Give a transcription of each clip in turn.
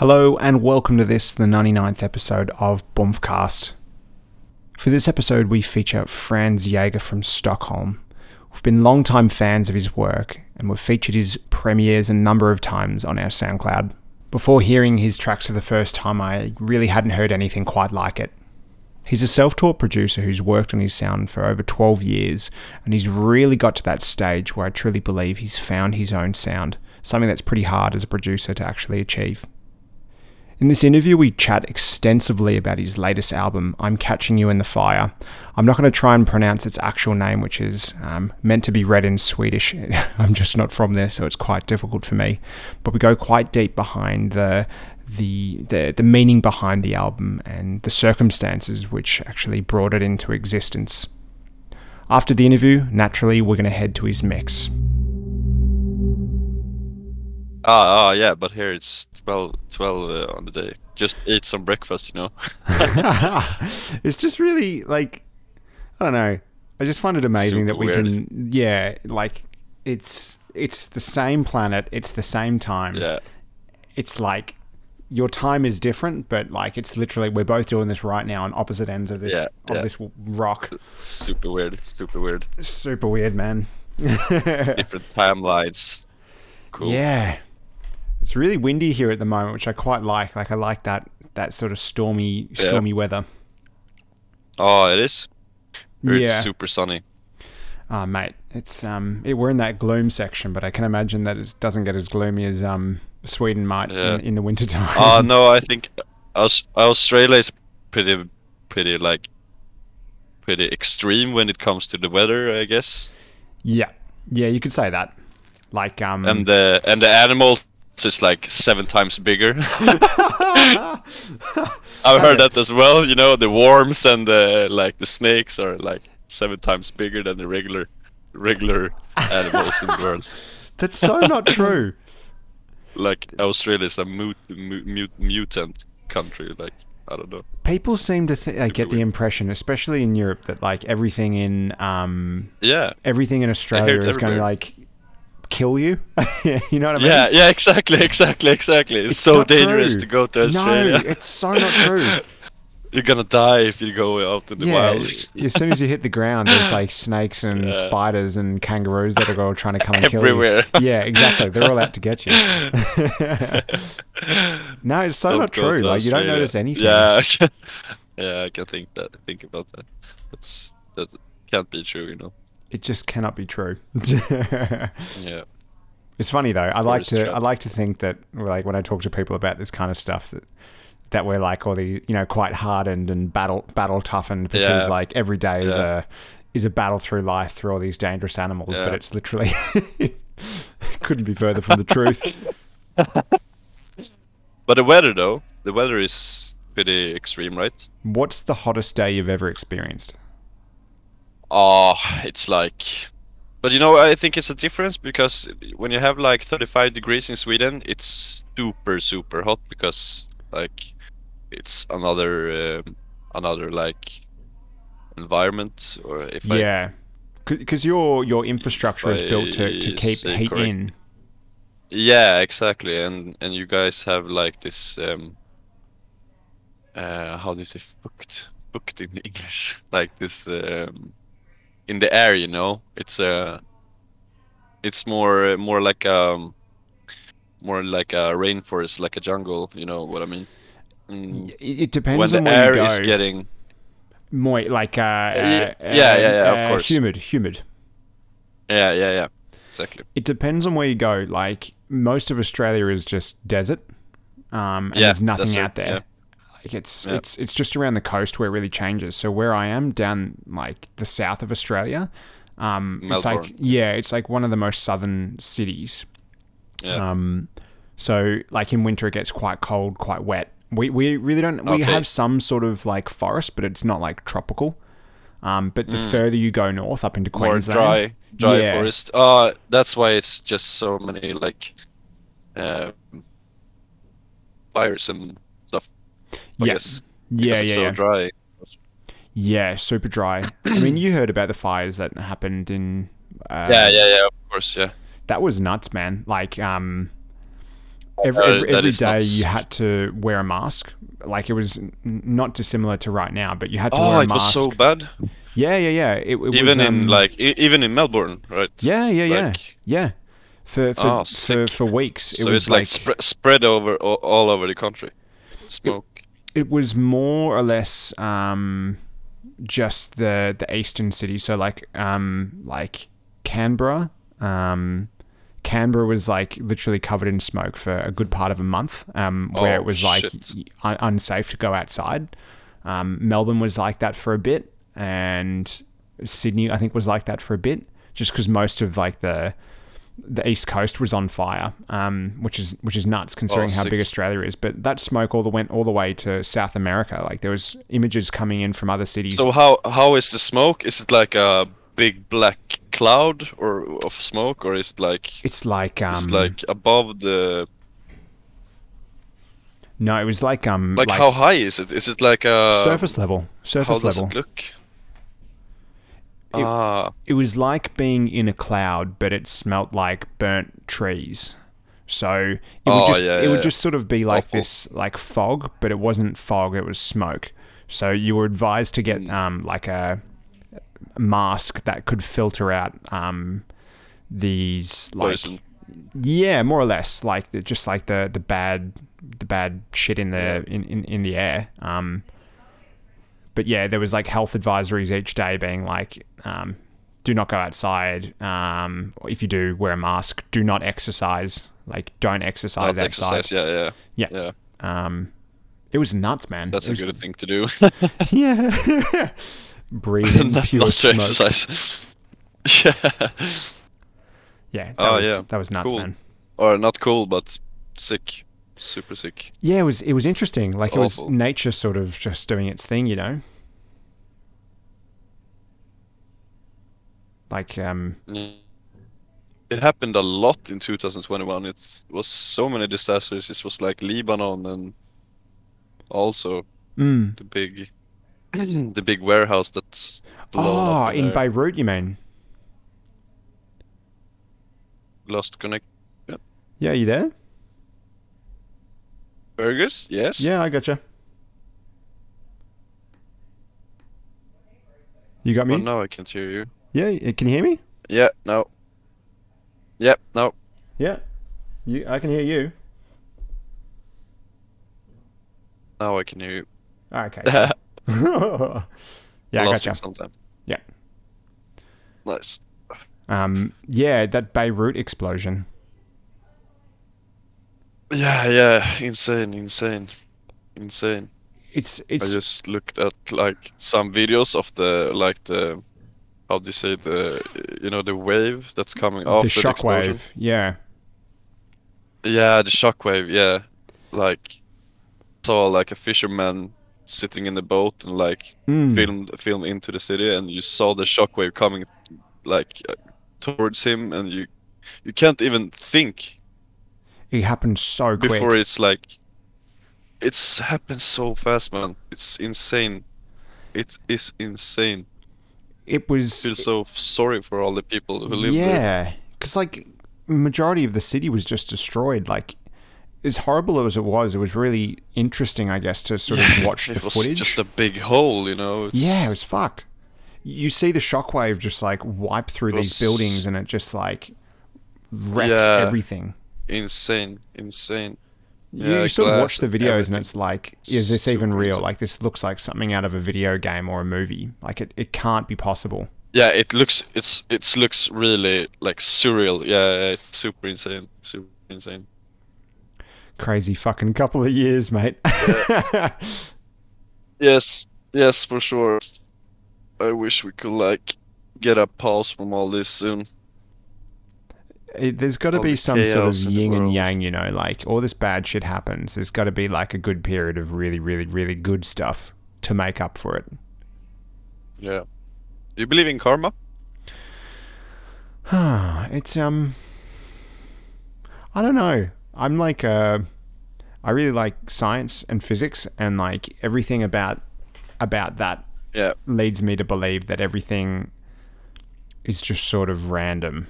Hello and welcome to this, the 99th episode of Bumfcast. For this episode, we feature Franz Jaeger from Stockholm. We've been long-time fans of his work and we've featured his premieres a number of times on our SoundCloud. Before hearing his tracks for the first time, I really hadn't heard anything quite like it. He's a self taught producer who's worked on his sound for over 12 years, and he's really got to that stage where I truly believe he's found his own sound, something that's pretty hard as a producer to actually achieve. In this interview, we chat extensively about his latest album, I'm Catching You in the Fire. I'm not going to try and pronounce its actual name, which is um, meant to be read in Swedish. I'm just not from there, so it's quite difficult for me. But we go quite deep behind the the, the the meaning behind the album and the circumstances which actually brought it into existence. After the interview, naturally, we're going to head to his mix. Ah, ah, yeah, but here it's 12, 12 uh, on the day. Just eat some breakfast, you know. it's just really like I don't know. I just find it amazing Super that we weird. can yeah, like it's it's the same planet, it's the same time. yeah, It's like your time is different, but like it's literally we're both doing this right now on opposite ends of this Yeah, of yeah. this rock. super weird, super weird. Super weird, man. Different timelines. Cool. Yeah. It's really windy here at the moment, which I quite like. Like I like that that sort of stormy Yeah. stormy weather. Oh, it is. Yeah. It's super sunny. Oh, mate, it's um, it, we're in that gloom section, but I can imagine that it doesn't get as gloomy as um Sweden might Yeah. in, in the wintertime. Oh no, I think Aus- Australia is pretty, pretty like, pretty extreme when it comes to the weather, I guess. yeah, yeah, you could say that. Like um, And the and the animals is like seven times bigger. I've heard that as well. You know, the worms and the like the snakes are like seven times bigger than the regular regular animals in the world. that's so not true. Like Australia is a mut, mu- mut, mutant country. Like I don't know. People seem to th- like, get the impression, especially in Europe, that like everything in um Yeah, everything in Australia is going to like kill you. Yeah, you know what I mean? yeah, yeah. Exactly, exactly, exactly. It's, so dangerous true. to go to Australia. No, it's so not true. You're gonna die if you go out in the yeah, wild. as soon as you hit the ground, there's like snakes and Yeah. spiders and kangaroos that are all trying to come and kill you. Everywhere. Yeah, exactly. They're all out to get you. no, it's so Don't not true. Like you don't notice anything. Yeah, I can, yeah, I can think that. Think about that. That's that can't be true, you know. It just cannot be true. Yeah, it's funny though. I like to. I like to think that like when I talk to people about this kind of stuff that that we're like all the you know quite hardened and battle battle toughened because Yeah. like every day is Yeah. a is a battle through life through all these dangerous animals, but it's literally couldn't be further from the truth. but the weather though, the weather is pretty extreme, right? What's the hottest day you've ever experienced? Oh, it's like, but you know, I think it's a difference because when you have like 35 degrees in Sweden, it's super super hot because like it's another um, another like environment or if I yeah, because your your infrastructure is built to, to keep heat correct. in. Yeah, exactly. And and you guys have like this um uh how do you say fucked fucked in English? Like this um in the air, you know? It's uh it's more more like um more like a rainforest, like a jungle, you know what I mean? Mm, It, depends when the on where air you go. The air is getting Moi- like uh, yeah, uh, yeah, yeah, yeah, of uh, course. humid, humid. yeah, yeah, yeah. Exactly. It depends on where you go. Like most of Australia is just desert, um, and Yeah, there's nothing that's it, out there. yeah. Like it's Yeah. it's it's just around the coast where it really changes. So where I am down like the south of Australia, um, it's like yeah, it's like one of the most southern cities. Yeah. Um, so like in winter it gets quite cold, quite wet. We we really don't. We Okay. have some sort of like forest, but it's not like tropical. Um, but the further you go north up into Mm. more Queensland, dry dry yeah, forest. Uh that's why it's just so many like uh, fires and. I Yeah. guess. yeah, yeah, it's so yeah. dry. Yeah, super dry. I mean, you heard about the fires that happened in. Uh, yeah, yeah, yeah. Of course, yeah. That was nuts, man. Like, um, every, Uh, every, that every is you had to wear a mask. Like it was n- not dissimilar to right now, but you had to Oh, wear a mask. Oh, it was so bad. yeah, yeah, yeah. It, it Even was, in um, like e- even in Melbourne, right? yeah, yeah, yeah, like- yeah. For for, Oh, for for weeks, it so was it's like, like, spre- spread over all, all over the country. Smoke. It was more or less um, just the the eastern cities. So like um, like Canberra. Um, Canberra was like literally covered in smoke for a good part of a month, um, where Oh, it was like un- unsafe to go outside. Um, Melbourne was like that for a bit, and Sydney I think was like that for a bit, just because most of like the the east coast was on fire, um, which is which is nuts considering how big Australia is. But that smoke all the went all the way to South America. Like there was images coming in from other cities. So how how is the smoke? Is it like a big black cloud or of smoke, or is it like it's like um, it like above the no, it was like um like, how high is it? Is it like a surface level, How surface does level. it look? Ah, it was like being in a cloud, but it smelt like burnt trees. So it would Oh, just yeah, it yeah, would just sort of be like Awful. this like fog, but it wasn't fog, it was smoke. So you were advised to get Mm. um like a mask that could filter out um these like poison. yeah, more or less like the, just like the the bad the bad shit in the in, in, in the air. Um, but yeah, there was like health advisories each day being like, um, do not go outside. Um, if you do, wear a mask. Do not exercise. Like, don't exercise Not outside. exercise. Yeah, yeah, Yeah. yeah. Um, it was nuts, man. That's It a was- good thing to do. Yeah. Breathing not, pure not smoke. exercise. yeah. Yeah, that Oh, was yeah. that was nuts, Cool. man. Or not cool, but sick. Super sick. Yeah, it was it was interesting. Like It's it was awful. nature sort of just doing its thing, you know. Like um It happened a lot in 2021. It's was so many disasters. It was like Lebanon and also mm. the big the big warehouse that's Oh, up in there. Beirut you mean? lost connect Yeah, you there? burgers. Yes. Yeah, I gotcha. You got me? Oh, now I can't hear you. Yeah, can you hear me? Yeah. No. Yep. No. Yeah. You I can hear you. Now I can hear you. Okay. yeah. yeah, I lost gotcha. sometime. Yeah. Nice. Um yeah, that Beirut explosion. Yeah. Yeah. Insane. Insane. Insane. It's it's. I just looked at like some videos of the like the how do you say the you know the wave that's coming the after the, explosion. shockwave. Yeah. Yeah, the shockwave. Yeah, like saw like a fisherman sitting in the boat and like Mm. filmed film into the city, and you saw the shockwave coming like uh, towards him, and you you can't even think It happened so quick. before it's like it's happened so fast, man. It's insane. It is insane. It was feel so sorry for all the people who live there. Yeah, because like majority of the city was just destroyed. Like as horrible as it was, it was really interesting, I guess, to sort of watch the it was footage. just a big hole, you know. It's, yeah, it was fucked. You see the shockwave just like wipe through these buildings, and it just like wrecks Yeah. everything. insane, insane. You, Yeah, you sort of watch the videos, and it's like, is this even real? Like this looks like something out of a video game or a movie. Like it, it can't be possible. Yeah, it looks it's it looks really like surreal. Yeah, it's super insane, super insane. Crazy fucking couple of years, mate. Yes, yes, for sure. I wish we could like get a pause from all this soon. It, there's got to be some sort of yin and yang, you know, like all this bad shit happens. There's got to be like a good period of really, really, really good stuff to make up for it. Yeah. Do you believe in karma? it's um, I don't know. I'm like uh, I really like science and physics, and like everything about about that Yeah. leads me to believe that everything is just sort of random.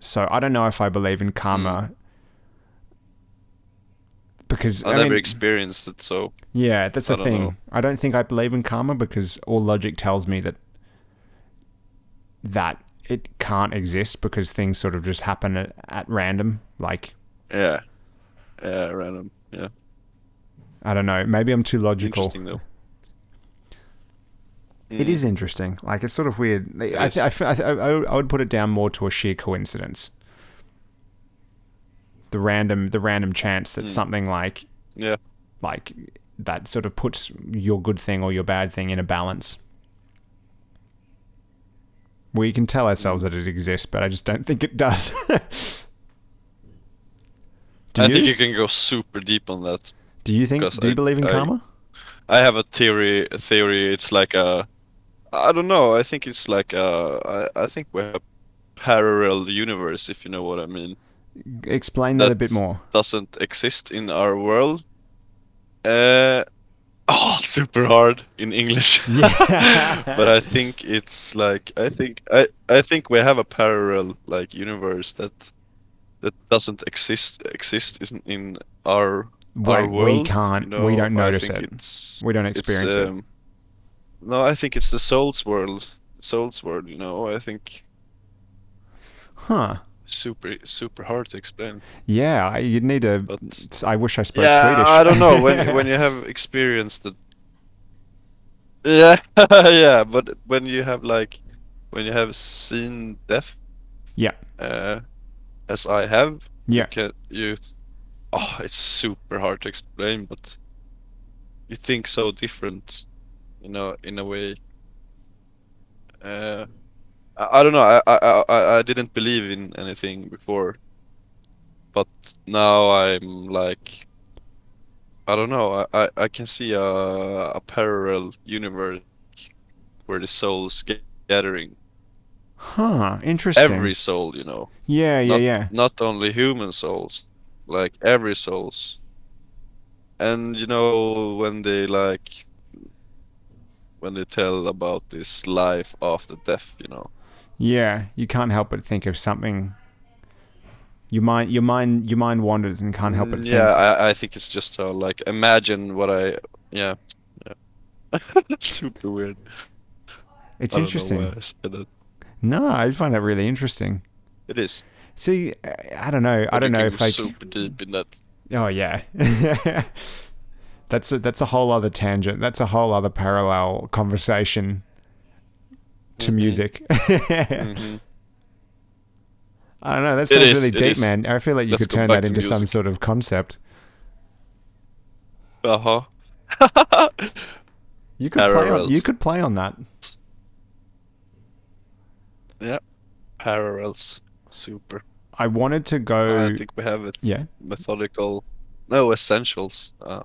So I don't know if I believe in karma hmm. because I, I, never mean, experienced it, so yeah, that's the I don't thing. know. I don't think I believe in karma because all logic tells me that that it can't exist because things sort of just happen at, at random. Like yeah, yeah, random, yeah. I don't know. Maybe I'm too logical. Interesting though. It Mm. is interesting. Like it's sort of weird. I, is. I, I, I, I would put it down more to a sheer coincidence. The random, the random chance that Mm. something like, Yeah, like that sort of puts your good thing or your bad thing in a balance. We can tell ourselves that it exists, but I just don't think it does. do I you? think you can go super deep on that. do you think? because Do you believe in karma? I have a theory. A theory. It's like a. I don't know. I think it's like uh i think we have a parallel universe, if you know what I mean. Explain that a bit more. Doesn't exist in our world. Uh. Oh, super hard in English. Yeah. but I think it's like I think I I think we have a parallel like universe that that doesn't exist exist isn't in our our world. we can't. you know, we don't notice it. We don't experience it. No, I think it's the soul's world. Soul's world. You know, I think Huh. super super hard to explain. Yeah, I- you'd need to. But I wish I spoke yeah, Swedish. I don't know when when you have experienced it. Yeah, yeah, but when you have like when you have seen death. Yeah. Uh, as I have. Yeah. Can you? Oh, it's super hard to explain, but you think so different, you know, in a way. Uh, I, I don't know. I, I I I didn't believe in anything before, but now I'm like, I don't know. I I, I can see a a parallel universe where the souls get gathering. Huh. Interesting. Every soul, you know yeah, yeah, not, yeah. not only human souls like every souls and you know when they like when they tell about this life after death you know Yeah, you can't help but think of something. Your mind, your mind, your mind wanders and can't help but Mm, think. yeah I, I think it's just uh, like imagine what i yeah yeah super weird it's I don't know interesting. I. No, I find that really interesting. it is See, I don't know. I don't know if I. super deep in that Oh yeah. that's a that's a whole other tangent. That's a whole other parallel conversation to Mhm. music. Mhm. I don't know. That sounds is, really deep, is. man. I feel like you Let's could turn that to into some sort of concept. uh-huh You could play on. You could play on that. Yeah. Parallels super I wanted to go. I think we have it. yeah. Methodical. No essentials. Uh,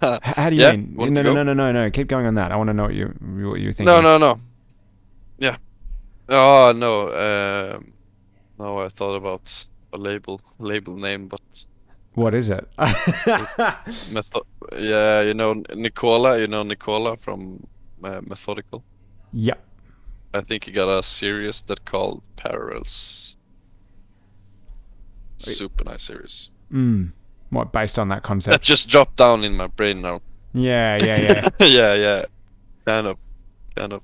How do you Yeah, mean? No, no, no, no, no, no. Keep going on that. I want to know what you what you're thinking. no, no, no. Yeah. Oh no. Um, no, I thought about a label, label name, but What is it? method. Yeah, you know Nicola. You know Nicola from uh, Methodical. yeah. I think he got a series that called Parallels. Super nice series. Mm. What based on that That concept? just dropped down in my brain now. yeah, yeah, yeah. yeah, yeah. Kind of, kind of.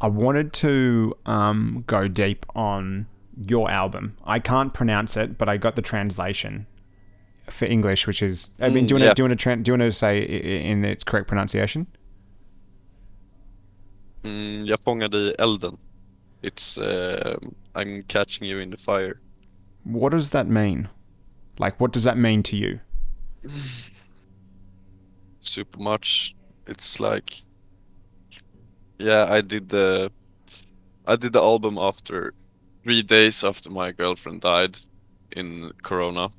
I wanted to um, go deep on your album. I can't pronounce it, but I got the translation for English, which is. I mean, Mm, do you want to yeah. do you want to tran do you want to say in its correct pronunciation? Mm, jag fångade i elden. It's um I'm catching you in the fire. What does that mean? Like, what does that mean to you? Super much. It's like yeah, I did the I did the album after three days after my girlfriend died in Corona.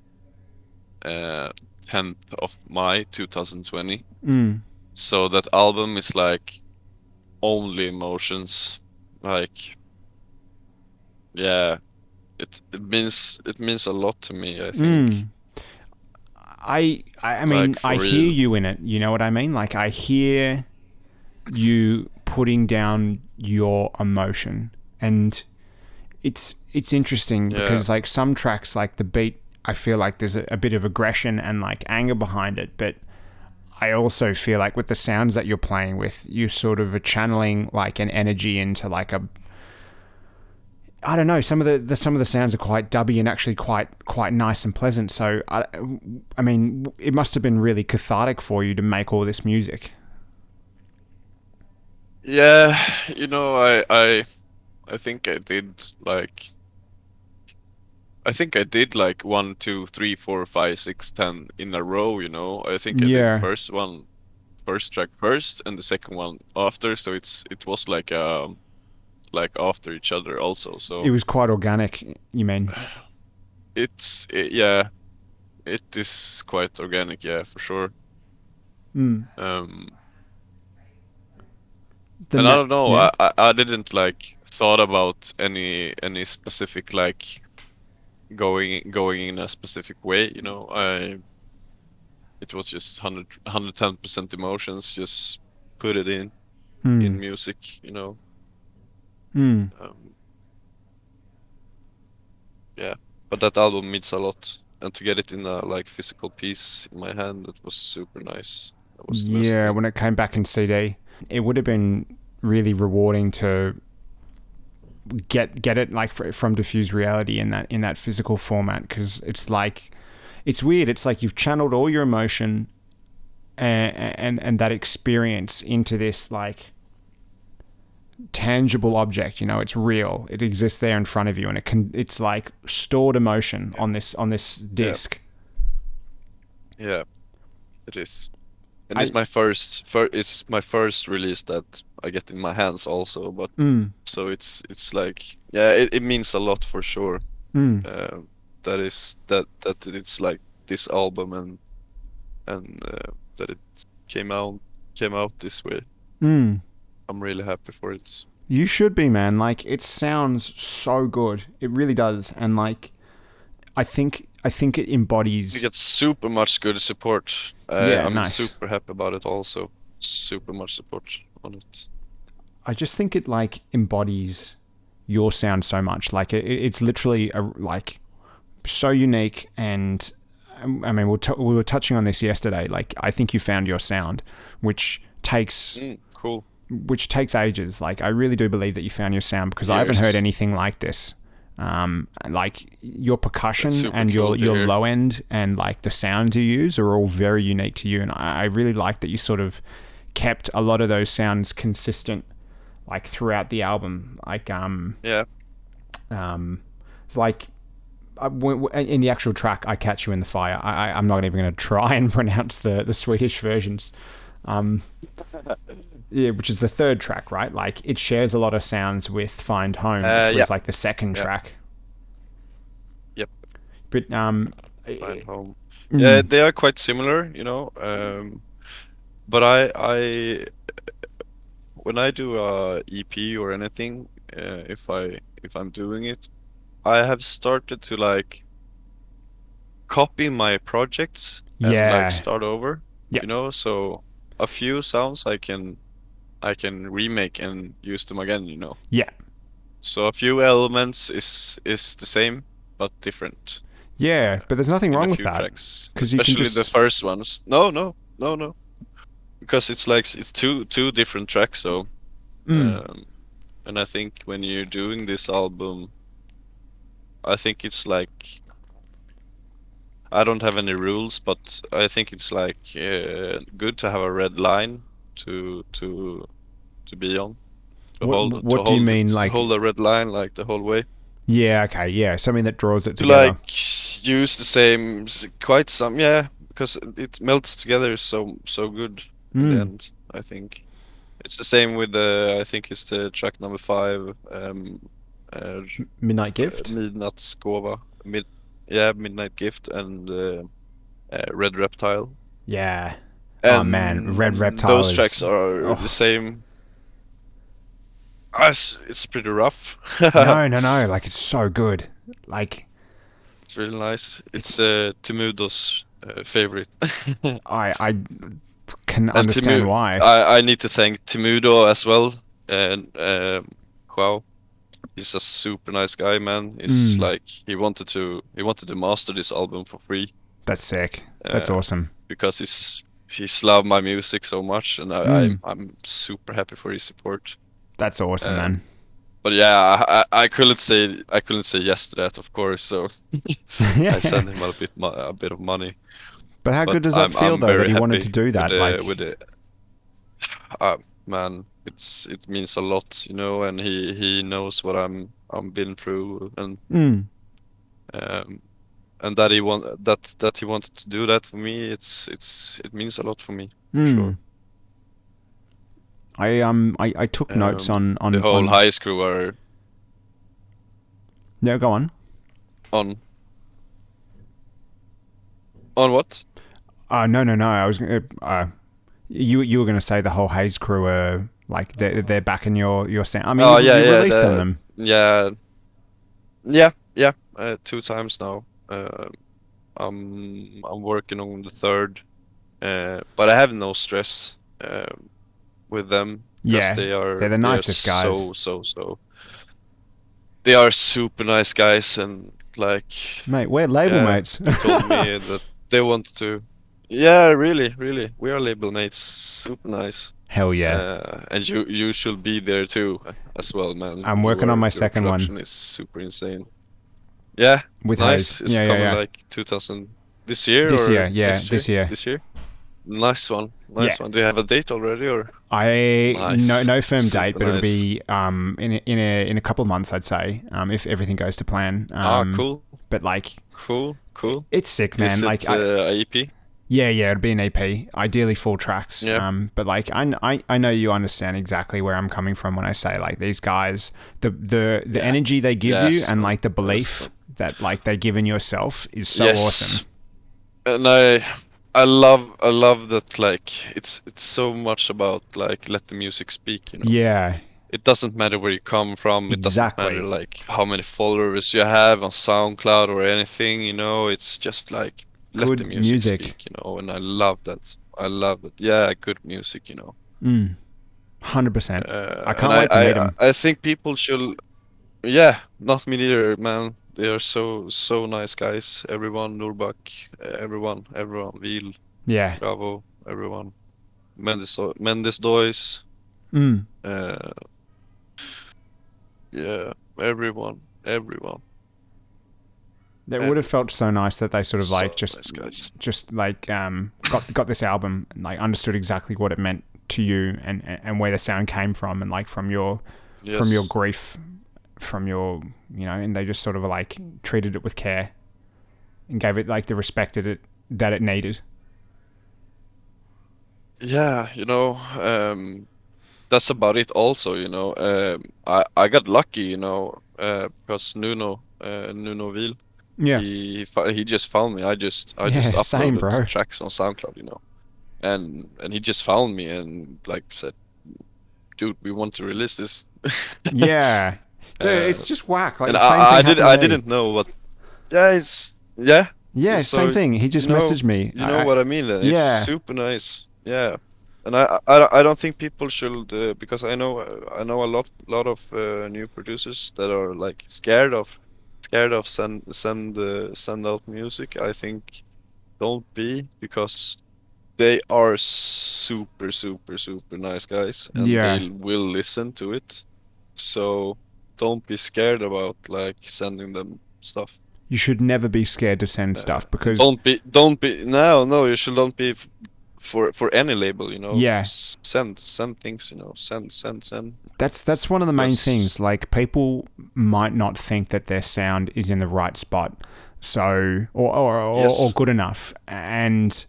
Uh, 10th of May 2020. Mm. So that album is like only emotions. Like yeah. It it means it means a lot to me, I think. Mm. I, I mean Like, I hear you in it. You know what I mean? Like I hear you putting down your emotion, and it's it's interesting Yeah. because like some tracks, like the beat I feel like there's a, a bit of aggression and like anger behind it, but I also feel like with the sounds that you're playing with, you sort of are channeling like an energy into like a I don't know. Some of the, the some of the sounds are quite dubby and actually quite quite nice and pleasant. So I, I mean, it must have been really cathartic for you to make all this music. Yeah, you know, I I I think I did like I think I did like one, two, three, four, five, six, ten in a row. You know, I think I did Yeah. the first one, first track first, and the second one after. So it's it was like um like after each other also. So It was quite organic. You mean? it's it, yeah, it is quite organic. Yeah, for sure. Mm. Um, The and I don't know. yeah. I, I I didn't like thought about any any specific like going going in a specific way. You know, I it was just 100 110 percent emotions. Just put it in Mm. in music. You know. Mm. Um, yeah, but that album means a lot, and to get it in a like physical piece in my hand, it was super nice. Was Yeah, when it came back in CD, it would have been really rewarding to get get it like from diffuse reality in that in that physical format because it's like it's weird. It's like you've channeled all your emotion and and and that experience into this like tangible object you know it's real it exists there in front of you and it can it's like stored emotion on this on this disc Yeah, it is. And I- it's my first, fir- it's my first release that I get in my hands also. But mm, so it's it's like yeah, it, it means a lot for sure. mm. Uh, that is that that it's like this album and and uh, that it came out came out this way. Mm. I'm really happy for it. You should be, man. Like it sounds so good. It really does. And like I think I think it embodies get super much good support. Uh, Yeah, I'm nice. super happy about it also. Super much support on it. I just think it like embodies your sound so much. Like it, it's literally a, like so unique and um, I mean we t- we were touching on this yesterday. Like I think you found your sound which takes Mm, cool. Which takes ages. Like I really do believe that you found your sound because I haven't heard anything like this. Um, like your percussion and your cool your hear. low end and like the sounds you use are all very unique to you, and I, I really like that you sort of kept a lot of those sounds consistent, like throughout the album. Like um Yeah. um, it's like uh, in the actual track, I catch you in the fire. I, I, I'm not even going to try and pronounce the the Swedish versions. Um, yeah, which is the third track, right? Like it shares a lot of sounds with "Find Home," Uh, which was yeah. like the second Yeah. track. Yep. But um, Find home. mm, Yeah, they are quite similar, you know. Um, but I, I, when I do a EP or anything, uh, if I if I'm doing it, I have started to like copy my projects and Yeah. like start over. Yeah. You know, so a few sounds I can, I can remake and use them again. You know. yeah, So a few elements is is the same but different. yeah. But there's nothing wrong with that. tracks, 'cause you can especially the first ones. No, no, no, no, because it's like it's two two different tracks. So, Mm. um, and I think when you're doing this album, I think it's like I don't have any rules, but I think it's like uh, good to have a red line to to to be on. To What- hold, what do you mean, it- like- hold a red line like the whole way? Yeah, okay, yeah. Something that draws it to together. like use the same quite some yeah because it melts together so so good in Mm. the end i think it's the same with the i think it's the track number five um uh, Midnight Gift. midnattsgåva mid yeah midnight gift and uh, uh, red reptile Yeah. Oh, man, Red Reptile those is- tracks are oh. the same Ah, it's, it's pretty rough no, no, no. Like it's so good. Like it's really nice It's- it's uh, Timudo's uh, favorite I I can And understand Timu- why. I, I need to thank Timudo as well and um, Joao he's a super nice guy, man. He's Mm. like he wanted to he wanted to master this album for free That's sick. That's Uh, awesome. because he's he's loved my music so much, and I, Mm. I'm I'm super happy for his support. That's awesome, uh, man. But yeah, I, I I couldn't say I couldn't say yes to that, of course. So I sent him a bit a bit of money. but how but good does that I'm- feel I'm though that he wanted to do that? with like, with the, uh, man, it's it means a lot, you know, and he he knows what I'm I'm been through, and mm, um, and that he want that that he wanted to do that for me. It's it's it means a lot for me. mm. Sure. I um I, I took notes Um, on on the whole on, high school are No, go on. on on what? Uh no no no. I was gonna uh you you were gonna say the whole Hayes crew are like they're they're backing your your stand. I mean, Oh, you, yeah, you yeah, released on them. Yeah, yeah, yeah. Uh, two times now. Uh, I'm I'm working on the third, uh, but I have no stress uh, with them. Yeah, they are they're the they nicest guys. So so so. They are super nice guys, and like Mate, we're label mates. they told me that they want to. Yeah, really, really. We are label mates. Super nice. Hell yeah. Uh, and you you should be there too as well, man. I'm working on my second one. is super insane. Yeah, With nice. It's Yeah, yeah, coming yeah. like 2000 this year. This or year, yeah, this year. This year. Nice one. Nice Yeah. one. Do you have a date already or? I Nice. no no firm Super date, but it'll be um in a, in a in a couple of months, I'd say, um if everything goes to plan. ah, Um, cool, But like, cool, cool. it's sick, man. Is like, it I, uh, a EP? yeah, yeah, it'd be an EP, ideally full tracks. Yeah. Um, but like, I, I I know you understand exactly where I'm coming from when I say like these guys, the the the Yeah. energy they give you and like the belief Yes. That like they give in yourself is so yes. awesome. And I I love I love that like it's it's so much about like let the music speak, you know. Yeah, It doesn't matter where you come from, it Exactly. doesn't matter like how many followers you have on SoundCloud or anything, you know, it's just like let Good the music, music. speak, you know, and I love that. I love it. Yeah, good music, you know. mm. hundred percent. Uh, I can't wait to I, meet 'em. I, I think people should. Yeah, not me neither, man. They are so so nice guys. Everyone, Nurbak, everyone, everyone, Vil, Yeah. Bravo, everyone. Mendes, Mendes Dois, Mm. uh, yeah, everyone, everyone. It would have felt so nice that they sort of like So just nice guys. just like um got got this album and like understood exactly what it meant to you and and where the sound came from and like from your from your grief from your you know and they just sort of like treated it with care and gave it like the respect that it that it needed Yeah, you know, um, that's about it. Also, you know, um, I I got lucky, you know, uh, because Nuno, uh, Nuno Vil, yeah he he just found me. I just I Yeah, just same, uploaded bro. tracks on SoundCloud, you know, and and he just found me and like said, "Dude, we want to release this." yeah Dude, Uh, it's just whack like and same I, I did I didn't know what. Yeah, it's yeah. yeah so, same thing he just you know- messaged me You know I- what I mean? Then? It's yeah. super nice. Yeah, and I, I, I don't think people should uh, because I know I know a lot lot of uh, new producers that are like scared of scared of send send uh, send out music. I think don't be because they are super super super nice guys and Yeah. they will listen to it. So don't be scared about like sending them stuff. you should never be scared to send stuff because Don't be, don't be. No, no, you should don't be f- for for any label. You know. Yeah. S- Send, send things. You know. Send, send, send. That's that's one of the main Yes. things. Like people might not think that their sound is in the right spot, so or or, or, Yes. or good enough, and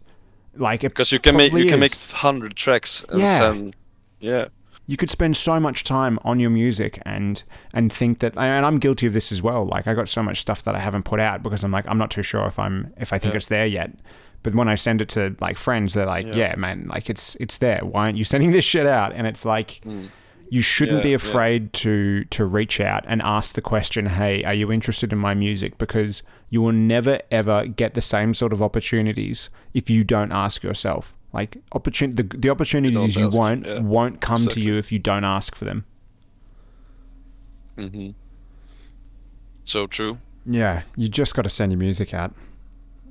like it Because you can make you can make hundred tracks and Yeah. send. Yeah. You could spend so much time on your music and and think that and I'm guilty of this as well. Like I got so much stuff that I haven't put out because I'm like I'm not too sure if I'm if I think Yeah. it's there yet. But when I send it to like friends, they're like, Yeah. "Yeah, man, like it's it's there. Why aren't you sending this shit out?" And it's like Mm. you shouldn't Yeah, be afraid to to reach out and ask the question, "Hey, are you interested in my music?" Because you will never ever get the same sort of opportunities if you don't ask yourself. Like opportun- the, the opportunities you won't yeah, won't come to you if you don't ask for them. hmm so true. Yeah, you just got to send your music out.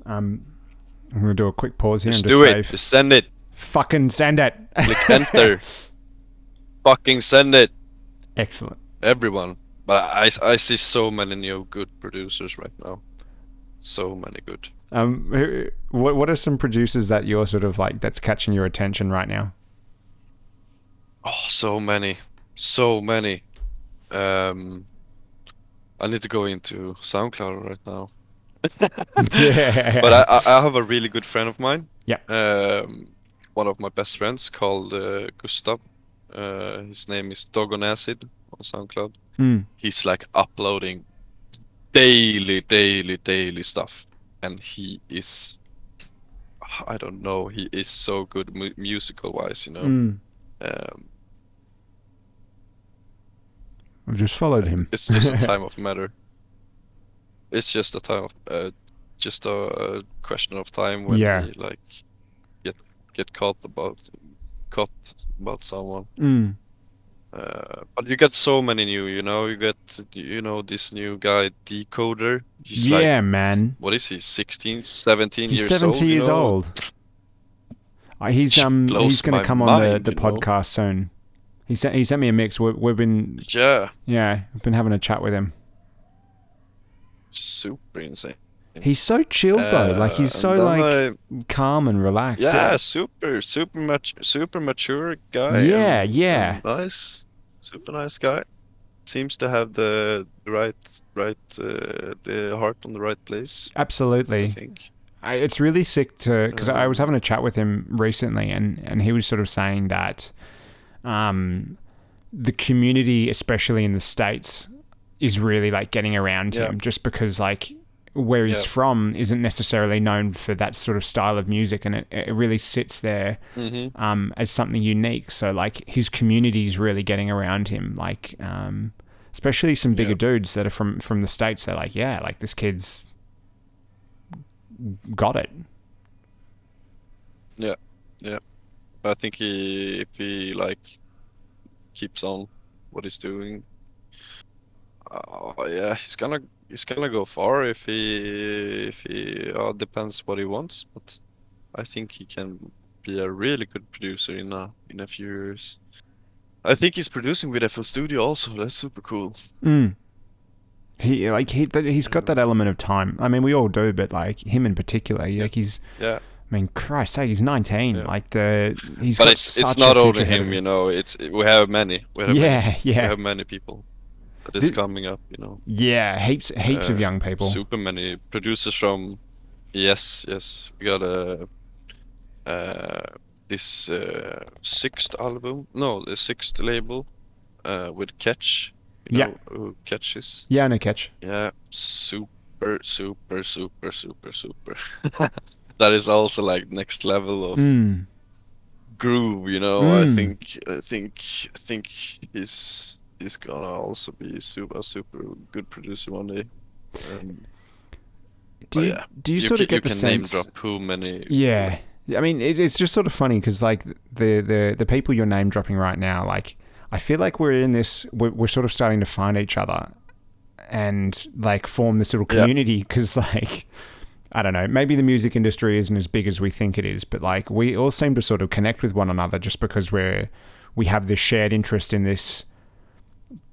Um, I'm gonna do a quick pause here Just and just do save. it. Just send it. Fucking send it. Click enter. Fucking send it, Excellent. everyone. But I, I see so many new good producers right now. So many good. Um, who- what what are some producers that you're sort of like that's catching your attention right now? Oh, so many, so many. Um, I need to go into SoundCloud right now. yeah. But I, I have a really good friend of mine. Yeah. Um, one of my best friends called uh, Gustav. Uh, his name is Dog on Acid on SoundCloud. Mm. He's like uploading daily, daily, daily stuff, and he is. I don't know. He is so good mu- musical wise, you know. Mm. Um, I've just followed him. It's just a time of matter. It's just a time of, uh, just a, a question of time when Yeah. we like get get caught about caught about someone. Mm. Uh, but you get so many new, you know. You get you know this new guy Decoder. He's yeah, like man. what is he? 16, 17 He's years 70 old. you years know? old. Uh, he's um he's gonna my come on the, the you know? podcast soon. He sent he sent me a mix. We, we've been Yeah, yeah, we've been having a chat with him. super insane. He's so chilled though. Like he's Uh, so like I- calm and relaxed. Yeah, super, super much, super mature guy. Yeah, and- yeah. and nice, super nice guy. Seems to have the the right, right, uh, the heart on the right place. Absolutely. I think. I, it's really sick to because I was Um, having a chat with him recently, and and he was sort of saying that, um, the community, especially in the states, is really like getting around Yeah. him just because like where he's Yeah. from isn't necessarily known for that sort of style of music, and it, it really sits there Mm-hmm. um, as something unique. So like his community is really getting around him, like um, especially some bigger Yeah. dudes that are from from the states. They're like, yeah, like this kid's got it. Yeah, yeah. I think he, if he like keeps on what he's doing, uh, yeah, he's gonna he's gonna go far if he if he uh, depends what he wants. But I think he can be a really good producer in a in a few years. I think he's producing with FL Studio also. That's super cool. Mm. He like he he's got that element of time. I mean, we all do, but like him in particular, he- like he's. Yeah, I mean, Christ, sake, he's nineteen. Yeah. Like the he's but got it's such it's not only him, you know. It's we have many. We have many, Yeah, we have many people that is Thi- coming up, you know. yeah. Heaps, heaps of Uh, young people. super many producers from yes yes we got a uh this uh sixth album no the sixth label uh with catch you Yeah. know who catch is Yeah, no catch. yeah super super super super super that is also like next level of Mm. groove you know i Mm. think i think i think he's he's gonna also be super super good producer one day um, Do you yeah. do you, you, sort ca- of get you the can sense? name drop who many Yeah, I mean, it, it's just sort of funny because like the the the people you're name dropping right now, like I feel like we're in this. We're, we're sort of starting to find each other and like form this little community because like. I don't know. Maybe the music industry isn't as big as we think it is, but like we all seem to sort of connect with one another just because we're we have this shared interest in this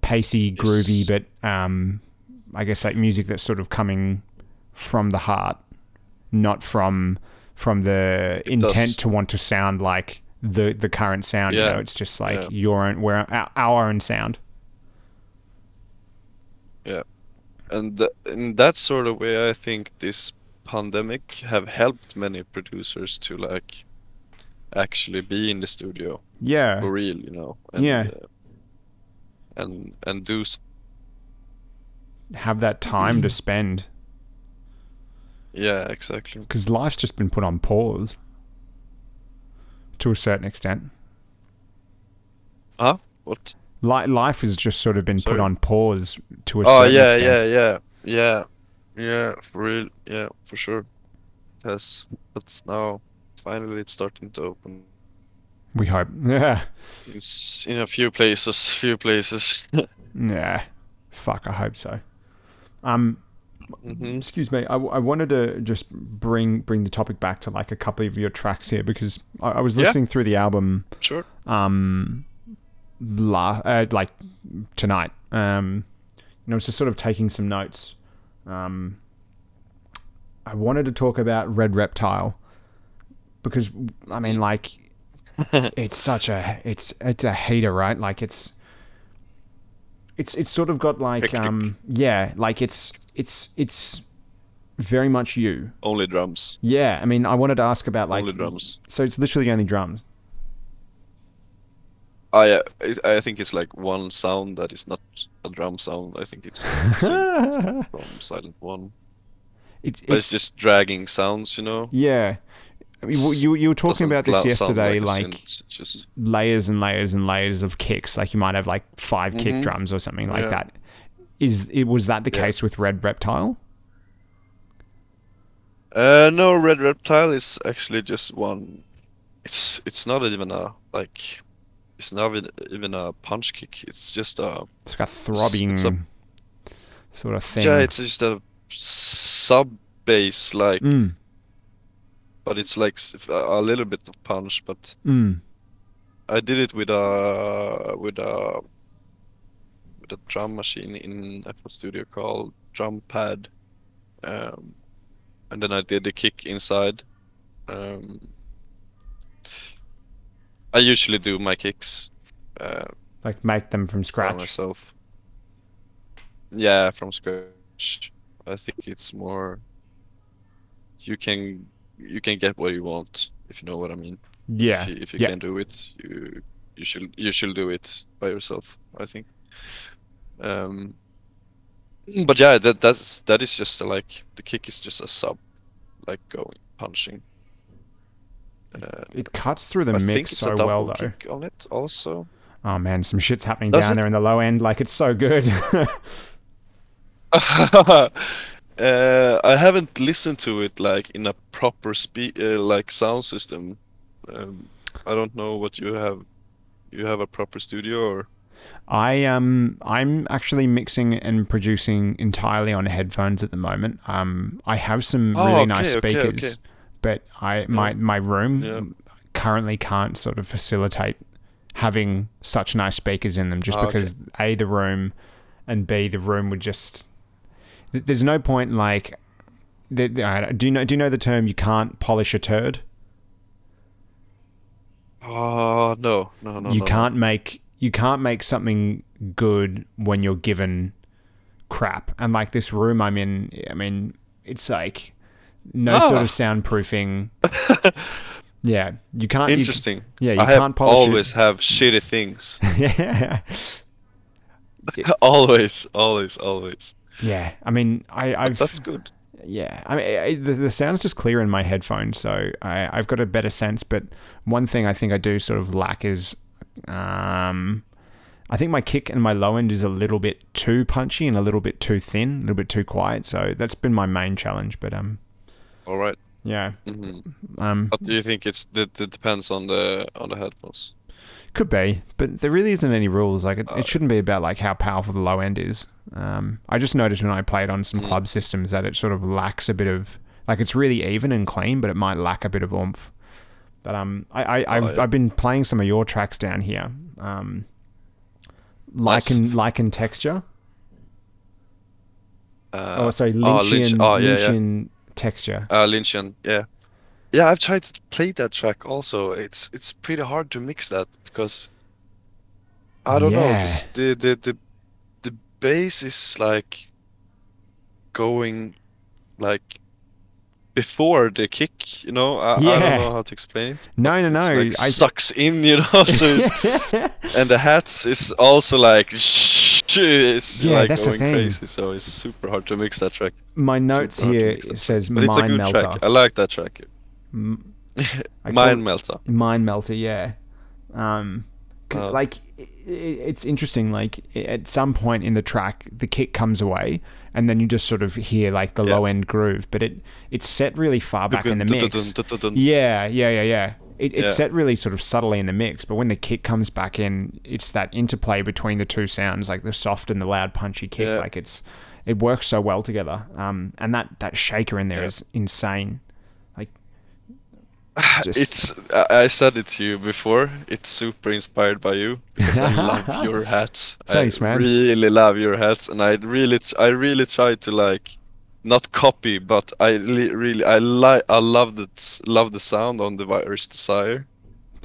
pacey, groovy, Yes. but um, I guess like music that's sort of coming from the heart, not from from the It intent does. to want to sound like the the current sound. You know, it's just like Yeah. your own, our, our own sound. Yeah, and th- in that sort of way i think this pandemic have helped many producers to like actually be in the studio Yeah, for real you know and, Yeah. uh, and and do s- have that time to spend. Yeah exactly. Because life's just been put on pause. To a certain extent. huh? What? Li- life has just sort of been put on pause to a oh certain yeah extent. Oh yeah yeah. Yeah. Yeah for real. Yeah for sure. Yes, but now finally it's starting to open We hope. Yeah. it's in a few places few places Yeah. Fuck, I hope so. Um, Mhm. excuse me. I, I wanted to just bring bring the topic back to like a couple of your tracks here because I, I was Yeah. listening through the album Sure. um la- uh, like tonight um you know it's just sort of taking some notes um i wanted to talk about red reptile because i mean like it's such a it's it's a hater right like it's it's it's sort of got like Hectic. um yeah like it's it's it's very much you Only drums. yeah i mean i wanted to ask about like Only drums. so it's literally only drums I uh, I think it's like one sound that is not a drum sound. I think it's synth from Silent One. It, But it's, just dragging sounds, you know. yeah. I mean, you you were talking about this yesterday, a like just layers and layers and layers of kicks. Like you might have like 5 kick Mhm. drums or something like Yeah. that. Is it was that the Yeah. case with Red Reptile? Uh, no, Red Reptile is actually just one. It's it's not even a like, it's not even, a punch kick. It's just a It's got throbbing it's a- sort of thing. yeah. It's just a sub bass like, mm, but it's like a little bit of punch. But mm. I did it with a with a with a drum machine in FL Studio called Drum Pad, um, and then I did the kick inside. Um, I usually do my kicks uh, Like make them from scratch. myself. Yeah, from scratch. I think it's more. You can you can get what you want if you know what I mean. Yeah. If you, if you yeah. can do it, you you should you should do it by yourself. I think. Um. But yeah, that that's that is just a, like the kick is just a sub, like going punching. Uh, It cuts through the I mix it's so well though. kick on it also. Oh man, some shit's happening Does down it? there in the low end. Like it's so good. uh, I haven't listened to it like in a proper spe- uh, like sound system. Um, I don't know what you have. You have a proper studio or? I um I'm actually mixing and producing entirely on headphones at the moment. Um I have some Oh, really okay, nice speakers, okay. but I my my room Yeah. currently can't sort of facilitate having such nice speakers in them just Ah, okay. because a the room and b the room would just there's no point like the, the- I don't- you know do you know the term you can't polish a turd? Oh no, no, no. you no, no. can't make you can't make something good when you're given crap and like this room i'm in i mean it's like no sort Ah. of soundproofing yeah you can't you- Interesting. yeah you I have can't polish always have shitty things. yeah always, always, always. Yeah i mean I I've, that's good. yeah i mean I, the, the sound's just clear in my headphones so I, i've got a better sense but one thing i think i do sort of lack is um i think my kick and my low end is a little bit too punchy and a little bit too thin a little bit too quiet so that's been my main challenge but um All right. yeah hmm um But do you think it's it, it depends on the on the headphones? Could be but there really isn't any rules like it, Uh, it shouldn't be about like how powerful the low end is um i just noticed when i played on some Mm. club systems that it sort of lacks a bit of like it's really even and clean but it might lack a bit of oomph but um i, I i've, Oh, yeah. I've been playing some of your tracks down here um Nice. lichen lichen texture Uh, oh sorry oh, lynchian Lynch- oh, yeah, yeah. texture Uh, Lynchian, yeah, yeah. I've tried to play that track also. It's it's pretty hard to mix that because I don't know. This, the the the the bass is like going like before the kick. You know, I, I don't know how to explain it. no no no It's like I, sucks in, you know. So and the hats is also like it's Yeah, like that's the going thing. crazy. So it's super hard to mix that track. my notes here says But it's a mind good melter track. I like that track. M- Mind melter. mind melter yeah um Oh. like i i- it's interesting like at some point in the track the kick comes away and then you just sort of hear like the Yeah. low end groove but it it's set really far back in the mix yeah yeah yeah yeah it, it's Yeah. set really sort of subtly in the mix but when the kick comes back in it's that interplay between the two sounds like the soft and the loud punchy kick Yeah. like it's it works so well together. Um, and that that shaker in there is insane. Just- It's I said it to you before. It's super inspired by you because I love your hats. Thanks, I man. Really love your hats, and I really I really try to like not copy, but I li- really I like I love the love the sound on the Virus Desire.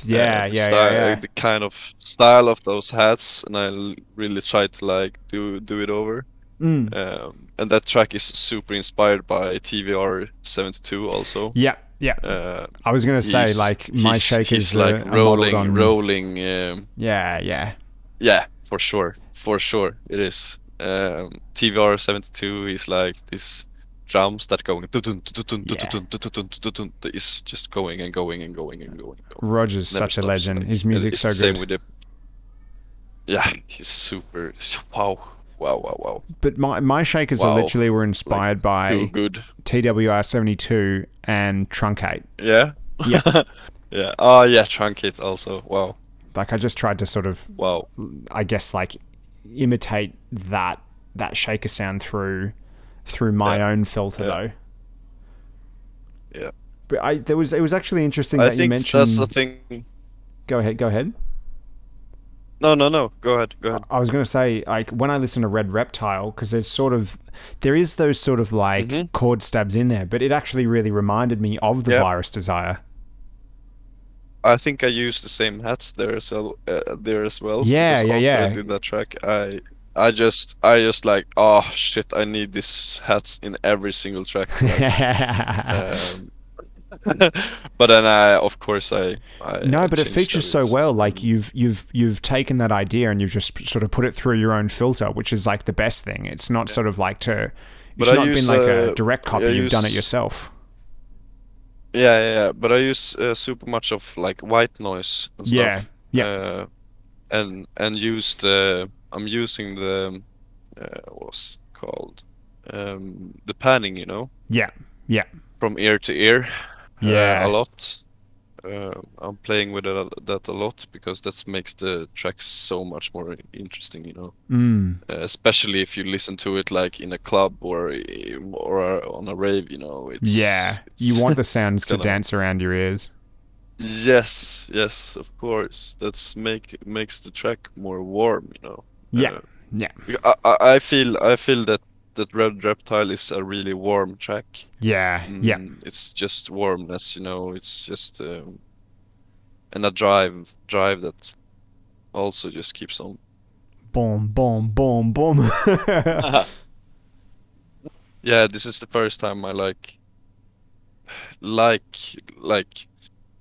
yeah, uh, yeah, style, yeah, yeah. The kind of style of those hats, and I really try to like do do it over. Mm. Um, and that track is super inspired by TWR 72 also. Yeah, yeah. Uh, I was gonna say like my he's- shakers he's are, like rolling, on. rolling. Um, Yeah, yeah. yeah, for sure, for sure, it is. Um, TWR seventy two is like this drums that going Yeah. tutun, is just going and going and going and going. Roger's Never such a legend. His music's so same good. with the. Yeah, he's super. Wow, wow, wow, wow. But my my shakers are literally were inspired Too by good. TWR seventy two and Truncate. Yeah. Yeah. yeah. Oh yeah, truncate also. Wow. Like I just tried to sort of Wow. I guess like imitate that that shaker sound through through my Yeah. own filter Yeah. though. Yeah. But I there was it was actually interesting I that you mentioned that's the thing. Go ahead, go ahead. No, no, no. Go ahead. Go ahead. I was going to say, like, when I listen to Red Reptile, because there's sort of, there is those sort of like Mhm. chord stabs in there, but it actually really reminded me of the Yeah. Virus Desire. I think I used the same hats there as well. Uh, there as well. Yeah, yeah, after yeah. I did that track. I, I just, I just like, oh shit! I need these hats in every single track. um, but then I, of course, I. I no, but it features so well. Like you've you've you've taken that idea and you've just sort of put it through your own filter, which is like the best thing. It's not sort of like to. But It's I not use, been like a uh, direct copy. I You've done it yourself. Yeah, yeah, yeah. But I use uh, super much of like white noise and stuff. Yeah, yeah. Uh, and and used uh, I'm using the uh, what's called um, the panning, you know, Yeah, yeah, from ear to ear. Uh, Yeah. a lot. Uh, I'm playing with it, a- that a lot because that makes the tracks so much more interesting, you know. mm. Uh, especially if you listen to it like in a club or or on a rave, you know. It's yeah. it's- You want the sounds to dance around your ears. Yes, yes, of course. That's make makes the track more warm, you know. Yeah, Uh, yeah, I I feel I feel that that Red Reptile is a really warm track. yeah, yeah. Mm, It's just warmness, you know. It's just um, and a drive drive that also just keeps on. Boom, boom, boom, boom. Yeah, this is the first time I like like like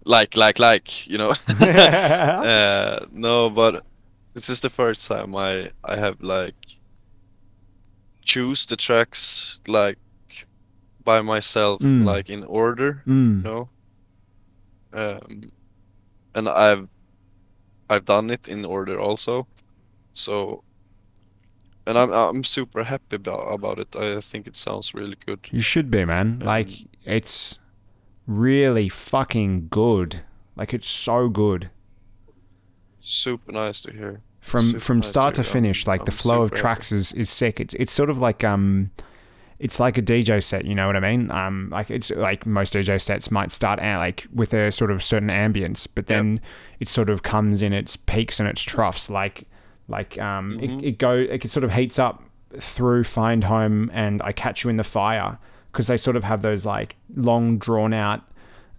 like like like, you know. uh, no, but this is the first time I I have like choose the tracks like by myself, Mm. like in order, mm. you know. Um, and I've I've done it in order also, so. And I'm I'm super happy about about it. I think it sounds really good. You should be, man. Like it's really fucking good. Like it's so good. Super nice to hear. From Super from start to finish, I'm- like the flow of happy. tracks is, is sick. It's it's sort of like um it's like a DJ set, you know what I mean? Um like it's like most DJ sets might start out like with a sort of certain ambience, but Yep. then it sort of comes in its peaks and its troughs like like um Mhm. it, it go it sort of heats up through Find Home and I Catch You in the Fire because they sort of have those like long drawn out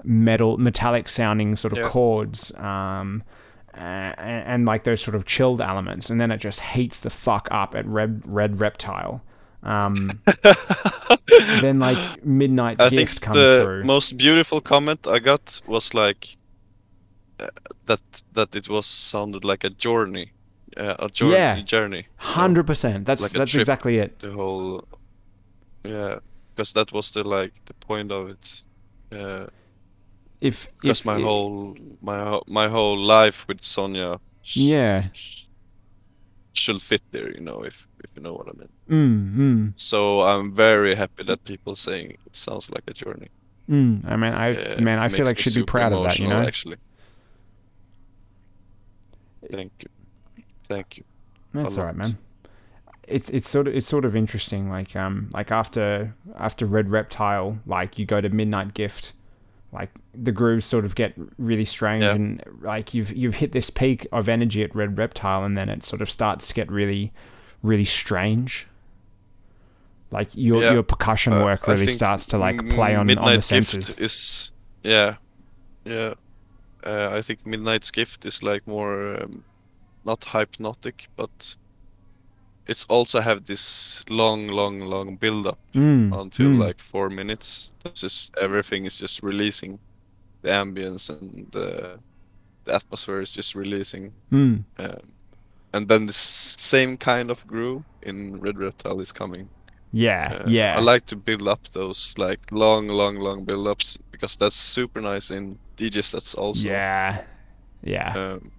metal metallic sounding sort of chords um and, and like those sort of chilled elements and then it just heats the fuck up at red red reptile um then like midnight I think comes the through most beautiful comment I got was like uh, that that it was sounded like a journey, uh, a journey, Yeah. journey. 100% that's like that's trip. exactly it The whole, yeah, because that was the like the point of it. Uh, if because if my it- whole my my whole life with Sonia. sh- yeah sh- should fit there, you know, if if you know what I mean. mm, mm, So I'm very happy that people saying it sounds like a journey. mm. i mean i Uh, man i feel like should be proud of that you know Actually. Thank you. Thank you. that's all right man it's it's sort of it's sort of interesting. Like um like after after Red Reptile, like you go to Midnight Gift, like the grooves sort of get really strange Yeah. and like you've you've hit this peak of energy at Red Reptile and then it sort of starts to get really really strange. Like your Yeah. your percussion Uh, work really starts to like play on, on the senses. Gift is yeah, yeah. Uh, I think Midnight's Gift is like more um, not hypnotic, but it's also have this long, long, long build up Mm, until mm. like four minutes. It's just everything is just releasing, the ambience and the the atmosphere is just releasing, Mm. um, and then the same kind of groove in Red Reptile is coming. Yeah, Uh, yeah. I like to build up those like long, long, long build ups because that's super nice in DJ sets also. yeah. Yeah. Um,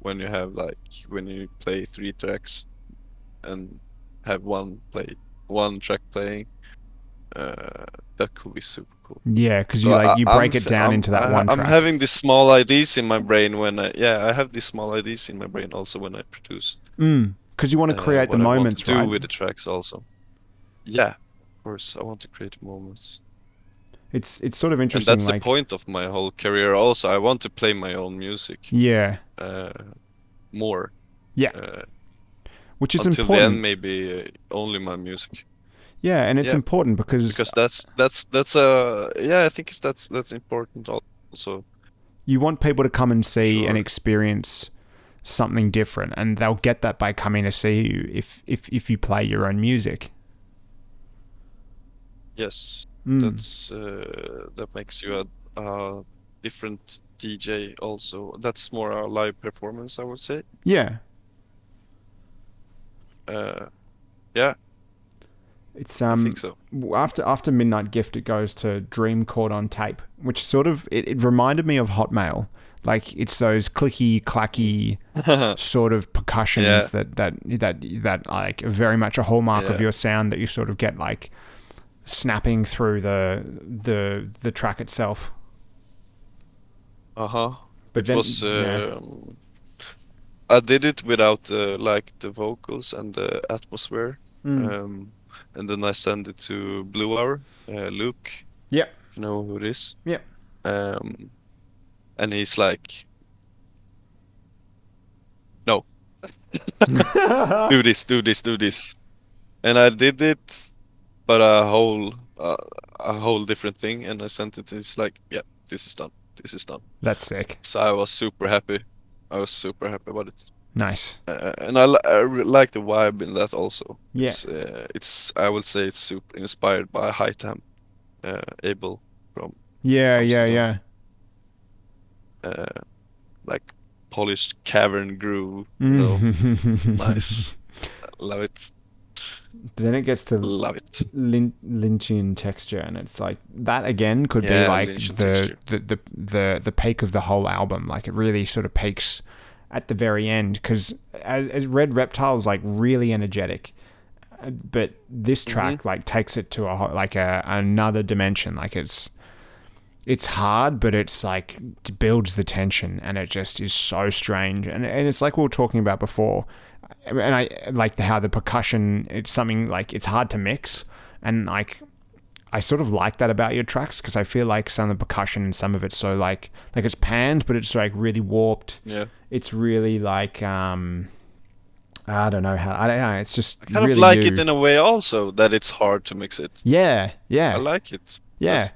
when you have like when you play three tracks and have one play one track playing, uh, that could be super cool. yeah, because you like you I'm break it down I'm- into that I- one I'm track. having these small ideas in my brain when I yeah I have these small ideas in my brain also when I produce. Mm, because you want to uh, create the what I want moments, to do right? with the tracks also. Yeah, of course I want to create moments. It's it's sort of interesting. and that's like, the point of my whole career also. I want to play my own music yeah, uh, more yeah, uh, which is until important. then maybe uh, only my music. Yeah, and it's yeah, important because, because that's that's that's uh yeah i think it's, that's that's important also you want people to come and see and experience something different, and they'll get that by coming to see you if if if you play your own music. yes Mm. that's uh, that makes you a, a different dj also that's more a live performance i would say yeah, uh yeah it's i um think so after after Midnight Gift, it goes to Dream Chord on Tape, which sort of it, it reminded me of Hotmail. Like it's those clicky clacky sort of percussions Yeah. that that that that like very much a hallmark of your sound that you sort of get like snapping through the the the track itself. uh-huh But it then was yeah. um, I did it without uh, like the vocals and the atmosphere, Mm. um, and then I sent it to Blue Hour, uh, Luke. Yeah. You know who it is? Yeah. Um, and he's like, "No, do this, do this, do this," and I did it, but a whole uh, a whole different thing, and I sent it. It's like, "Yeah, this is done. This is done." That's sick. So I was super happy. I was super happy about it. Nice. Uh, and I, li- I re- like the vibe in that also. Yeah. It's, uh, it's I would say it's super inspired by High Tam, uh, Abel from Yeah, yeah, Amsterdam. yeah. uh, like polished cavern groove. You know, Mm. nice. love it, then it gets to love it. lin- Lynchian texture, and it's like that again could be like the, the the the the peak of the whole album. Like it really sort of peaks at the very end because as, as Red Reptile's like really energetic, uh, but this Mm-hmm. track like takes it to a ho- like a another dimension. Like it's it's hard, but it's like it builds the tension, and it just is so strange. And and it's like we were talking about before, and I like the, how the percussion. It's something like it's hard to mix, and like I sort of like that about your tracks because I feel like some of the percussion and some of it's so like like it's panned, but it's like really warped. Yeah, It's really like um. I don't know how. I don't know. It's just I kind really of like you. it in a way also that it's hard to mix it. yeah, yeah. I like it. Yeah.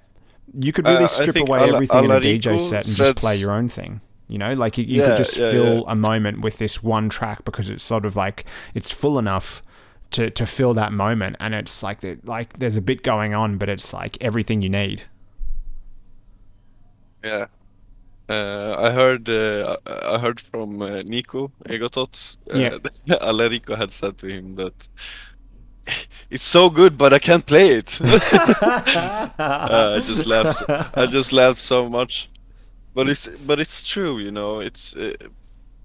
You could really Uh, strip away Ala- everything in a DJ set and just play your own thing. You know, like you, you Yeah, could just yeah, fill a moment with this one track because it's sort of like it's full enough to, to fill that moment, and it's like the, like there's a bit going on, but it's like everything you need. Yeah. Uh, I heard uh, I heard from uh, Nico Egotot. Uh, Yeah. Alarico had said to him that it's so good, but I can't play it. uh, I just laughed. I just laughed so much. But it's but it's true, you know. It's uh,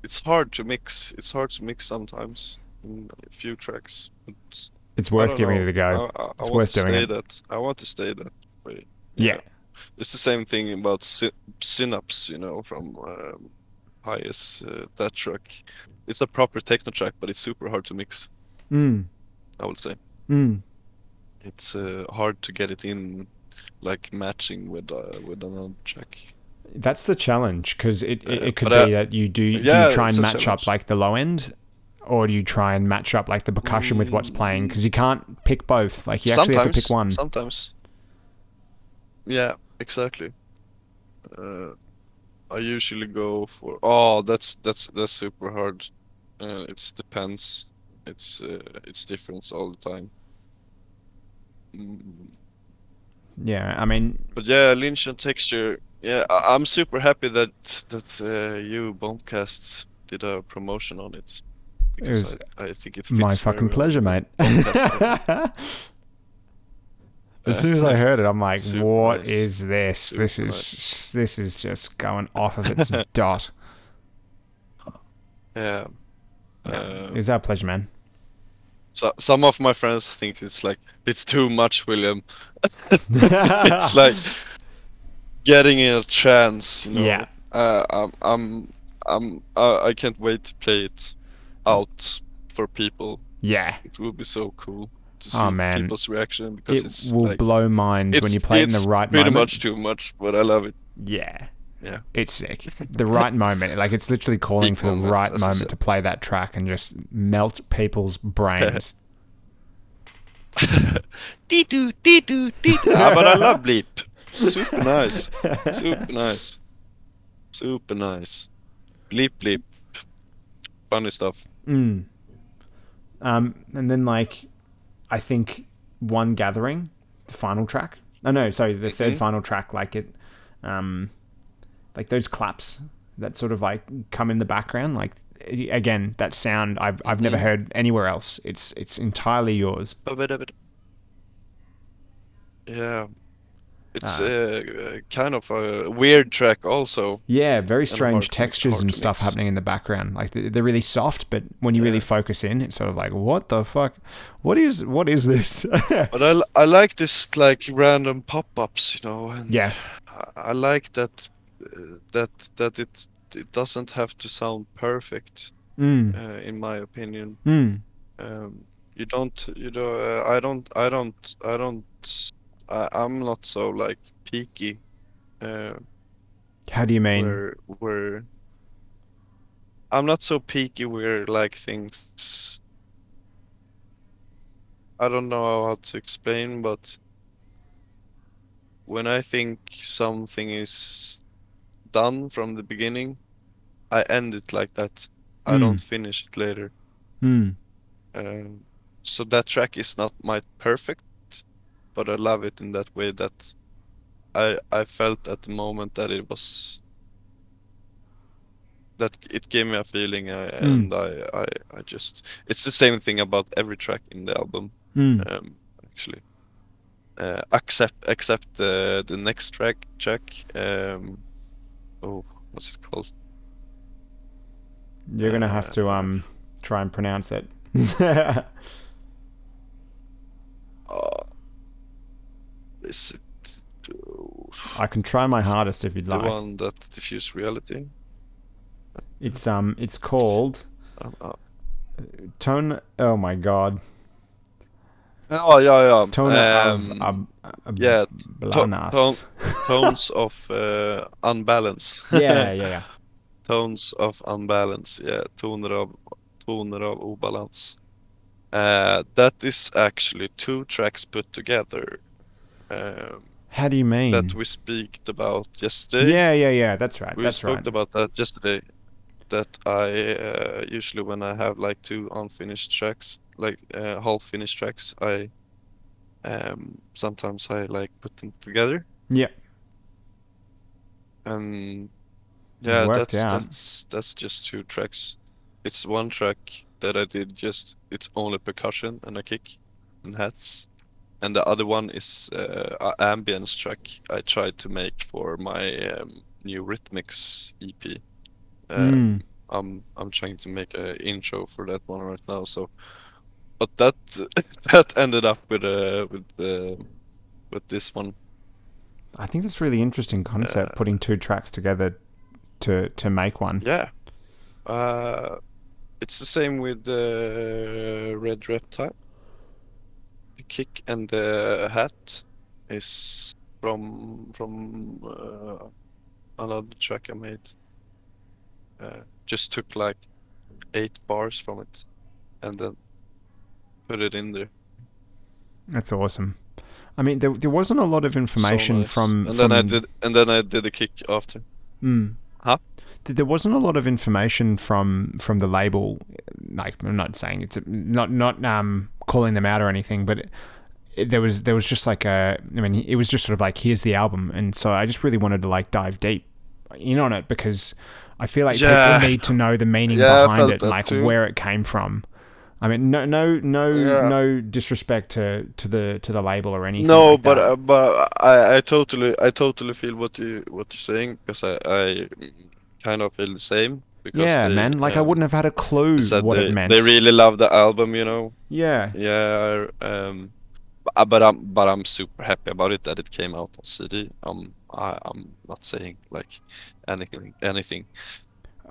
it's hard to mix. It's hard to mix sometimes in a few tracks. But It's worth giving know. it a go. I, I, I It's want worth to doing stay it. that. I want to stay that way. Yeah. It's the same thing about sy- Synapse, you know, from um, Highest, uh, that track. It's a proper techno track, but it's super hard to mix. Mm. I would say Mm. it's uh, hard to get it in, like matching with uh, with another track. That's the challenge because it, it, it could but, uh, be that you do, do you try and match up like the low end or do you try and match up like the percussion with what's playing because you can't pick both like you actually have to pick one Sometimes. Yeah, exactly. Uh, I usually go for. Oh, that's that's that's super hard. Uh, it depends. It's uh, it's different all the time. Mm, yeah i mean But yeah, Lynchian texture. Yeah, I- I'm super happy that that uh, you Bombcast did a promotion on it. Because was I, I think it's my fucking pleasure with mate as soon as i heard it i'm like Super what nice. is this this Super is this is just going off of its dot yeah. Yeah, Uh, it's our pleasure man So, some of my friends think it's like it's too much, William. it's like getting a chance. you know. Yeah. Uh, I'm, I'm, I'm, uh, I can't wait to play it out for people. yeah It will be so cool to see Oh, man. people's reaction because it it's will like, blow minds when you play it in the right moment. pretty moment much too much, but I love it. Yeah. Yeah. It's sick. The right moment. Like it's literally calling Peak for the right moment to play that track and just melt people's brains. Dee-doo, dee-doo, dee-doo. ah, but I love Bleep. Super nice. Super nice. Super nice. Bleep bleep. Funny stuff. mm. Um, and then like I think one gathering, the final track. Oh no, sorry, the third Mhm. final track, like it um like those claps that sort of like come in the background, like again, that sound I've I've never Mhm. heard anywhere else. It's it's entirely yours. A bit, a bit. Yeah. It's Ah. uh, kind of a weird track also. Yeah, very strange textures and stuff mix. happening in the background. Like they- they're really soft, but when you really focus in, it's sort of like, what the fuck? What is what is this? But I, I like this like random pop-ups, you know. And yeah, I- I like that uh, that that it it doesn't have to sound perfect, mm. uh, in my opinion. Mm. Um, you don't, you know, uh, I don't, I don't, I don't, I, I'm not so like peaky. Uh, How do you mean? where where I'm not so peaky where like things. I don't know how to explain, but when I think something is done from the beginning, I end it like that. I don't finish it later. Mm. Um, so that track is not my perfect, but I love it in that way that I I felt at the moment that it was that it gave me a feeling uh, and I, I I just it's the same thing about every track in the album Mm. um actually uh, except except uh, the next track track um oh what's it called You're gonna have to uh, um try and pronounce it. uh is it I can try my hardest if you'd like the one that diffuse reality It's um it's called uh, uh, Tone. Oh my god, oh yeah yeah Tone um, of ab, yeah, Blanas. tone- tones of uh, unbalance yeah, yeah, yeah. tones of unbalance yeah toner av toner av obalans uh, that is actually two tracks put together um, How do you mean? that we speak about yesterday yeah, yeah, yeah. That's right. we that's spoke right. about that yesterday that i uh, usually when i have like two unfinished tracks like uh, half finished tracks i um, sometimes i like put them together Yeah. and yeah that's out. that's that's just two tracks it's one track that i did just it's only percussion and a kick and hats and the other one is uh, ambience track i tried to make for my um, new rhythmics ep uh, Mm. i'm i'm trying to make an intro for that one right now so but that that ended up with uh with uh, with this one I think that's really interesting concept. putting two tracks together to to make one. Yeah. Uh, it's the same with the Red Reptile. The kick and the hat is from from uh, another track I made. Uh, just took like eight bars from it, and then put it in there. That's awesome. I mean, there, there wasn't a lot of So information nice. from. and from then I did and then I did the kick after. Mm. Huh? Th- There wasn't a lot of information from from the label. Like I'm not saying it's not not um calling them out or anything, but it, it- there was there was just like a. I mean, it was just sort of like here's the album, and so I just really wanted to like dive deep in on it because I feel like Yeah. people need to know the meaning Yeah, behind it, like too. where it came from. I mean, no, no, no, Yeah. no disrespect to, to the to the label or anything. No, like but uh, but I I totally I totally feel what you what you're saying because I I kind of feel the same. Because yeah, they, man. Like I um, wouldn't have had a clue what they, it meant. They really love the album, you know. yeah, Yeah, I, um, but, I'm but I'm super happy about it that it came out on CD. Um, I I'm not saying like anything anything.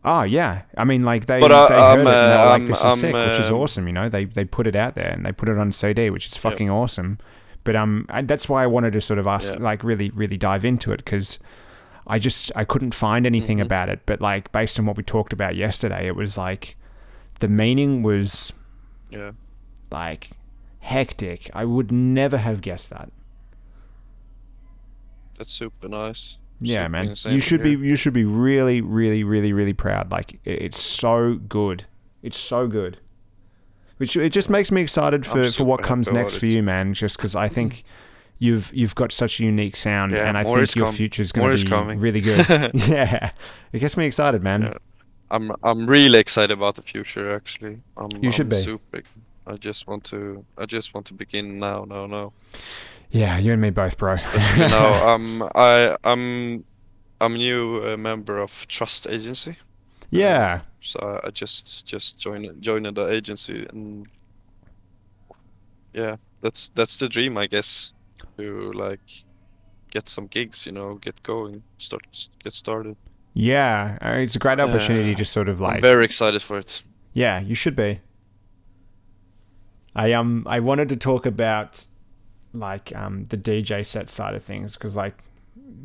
Oh yeah, I mean, like they But, they uh, heard I'm, it and they were uh, like, I'm- "This is sick," which is um, awesome. You know, they they put it out there and they put it on CD, which is Yeah. fucking awesome. But um, I, that's why I wanted to sort of ask, Yeah. like, really, really dive into it because I just I couldn't find anything Mhm. about it. But like, based on what we talked about yesterday, it was like the meaning was Yeah. like hectic. I would never have guessed that. That's super nice. Yeah, Super man. You should be you should be really really really really proud. Like it's so good. It's so good. Which it just makes me excited for, for what comes next for you, man. Just because I think you've you've got such a unique sound, Yeah, and I think your com- future's more going to be coming. really good. yeah, it gets me excited, man. Yeah. I'm I'm really excited about the future. Actually, I'm, You should I'm be. Super. I just want to. I just want to begin now. No, no. Yeah, you and me both, bro. Now. I'm. I. I'm. I'm new uh, member of Trust Agency. yeah, So I- I just just joined joined the agency and yeah, that's that's the dream, I guess, to like get some gigs, you know, get going, start get started. yeah. uh, It's a great opportunity Uh, to sort of like I'm very excited for it. Yeah, you should be. I um I wanted to talk about like um the DJ set side of things because like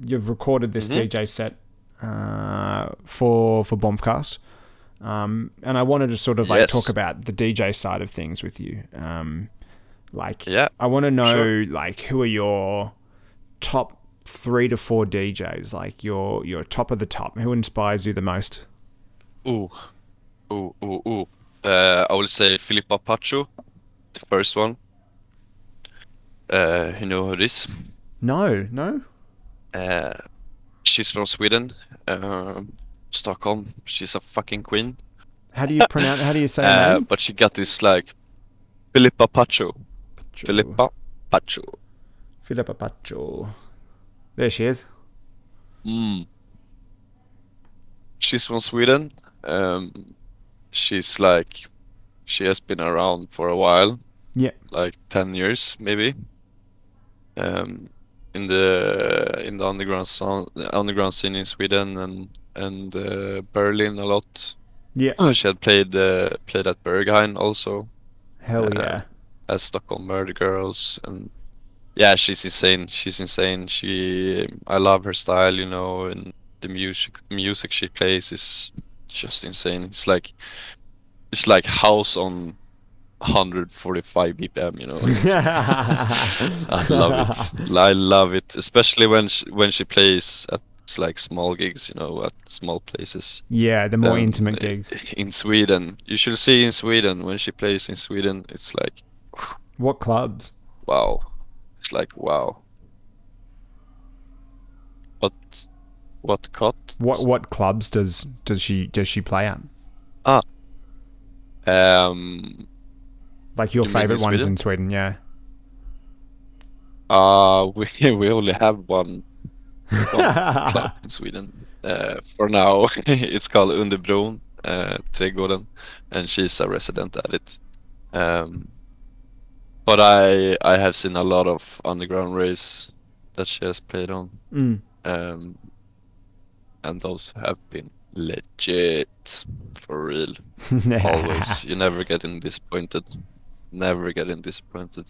you've recorded this Mhm. DJ set uh for for Bombcast. Um and I wanted to sort of like Yes. talk about the DJ side of things with you. Um like Yeah. I want to know sure. like who are your top 3 to 4 DJs like your your top of the top who inspires you the most? Ooh, ooh, ooh, ooh. Uh, I will say Filippa Pacho, the first one. Uh, you know who this? No, no. Uh, she's from Sweden, um, Stockholm. She's a fucking queen. How do you pronounce how do you say her Uh, name? but she got this like Filippa Pacho. Filippa Pacho. Filippa Pacho. There she is. Mm. She's from Sweden. Um, she's like, she has been around for a while. Yeah. Like ten years, maybe. Um, in the in the underground song, underground scene in Sweden and and uh, Berlin a lot. Yeah. She had played uh, played at Berghain also Hell Uh, yeah. As Stockholm Murder Girls and yeah, she's insane. She's insane. She I love her style, you know, and the music music she plays is just insane. It's like it's like house on 145 BPM, you know. I love it. I love it, especially when she, when she plays at like small gigs, you know, at small places. Yeah, the more Um, intimate gigs. In Sweden, you should see in Sweden when she plays in Sweden. It's like What clubs? wow. It's like wow. What what cut? What what clubs does does she does she play at? Ah. Um Like your You favorite ones in Sweden? Yeah. uh we we only have one club in Sweden. Uh, for now, it's called Underbron, uh, Trädgården, and she's a resident at it. Um, but I I have seen a lot of underground raves that she has played on, Mm. um, and those have been legit, for real. Always. you never getting disappointed. Never getting disappointed.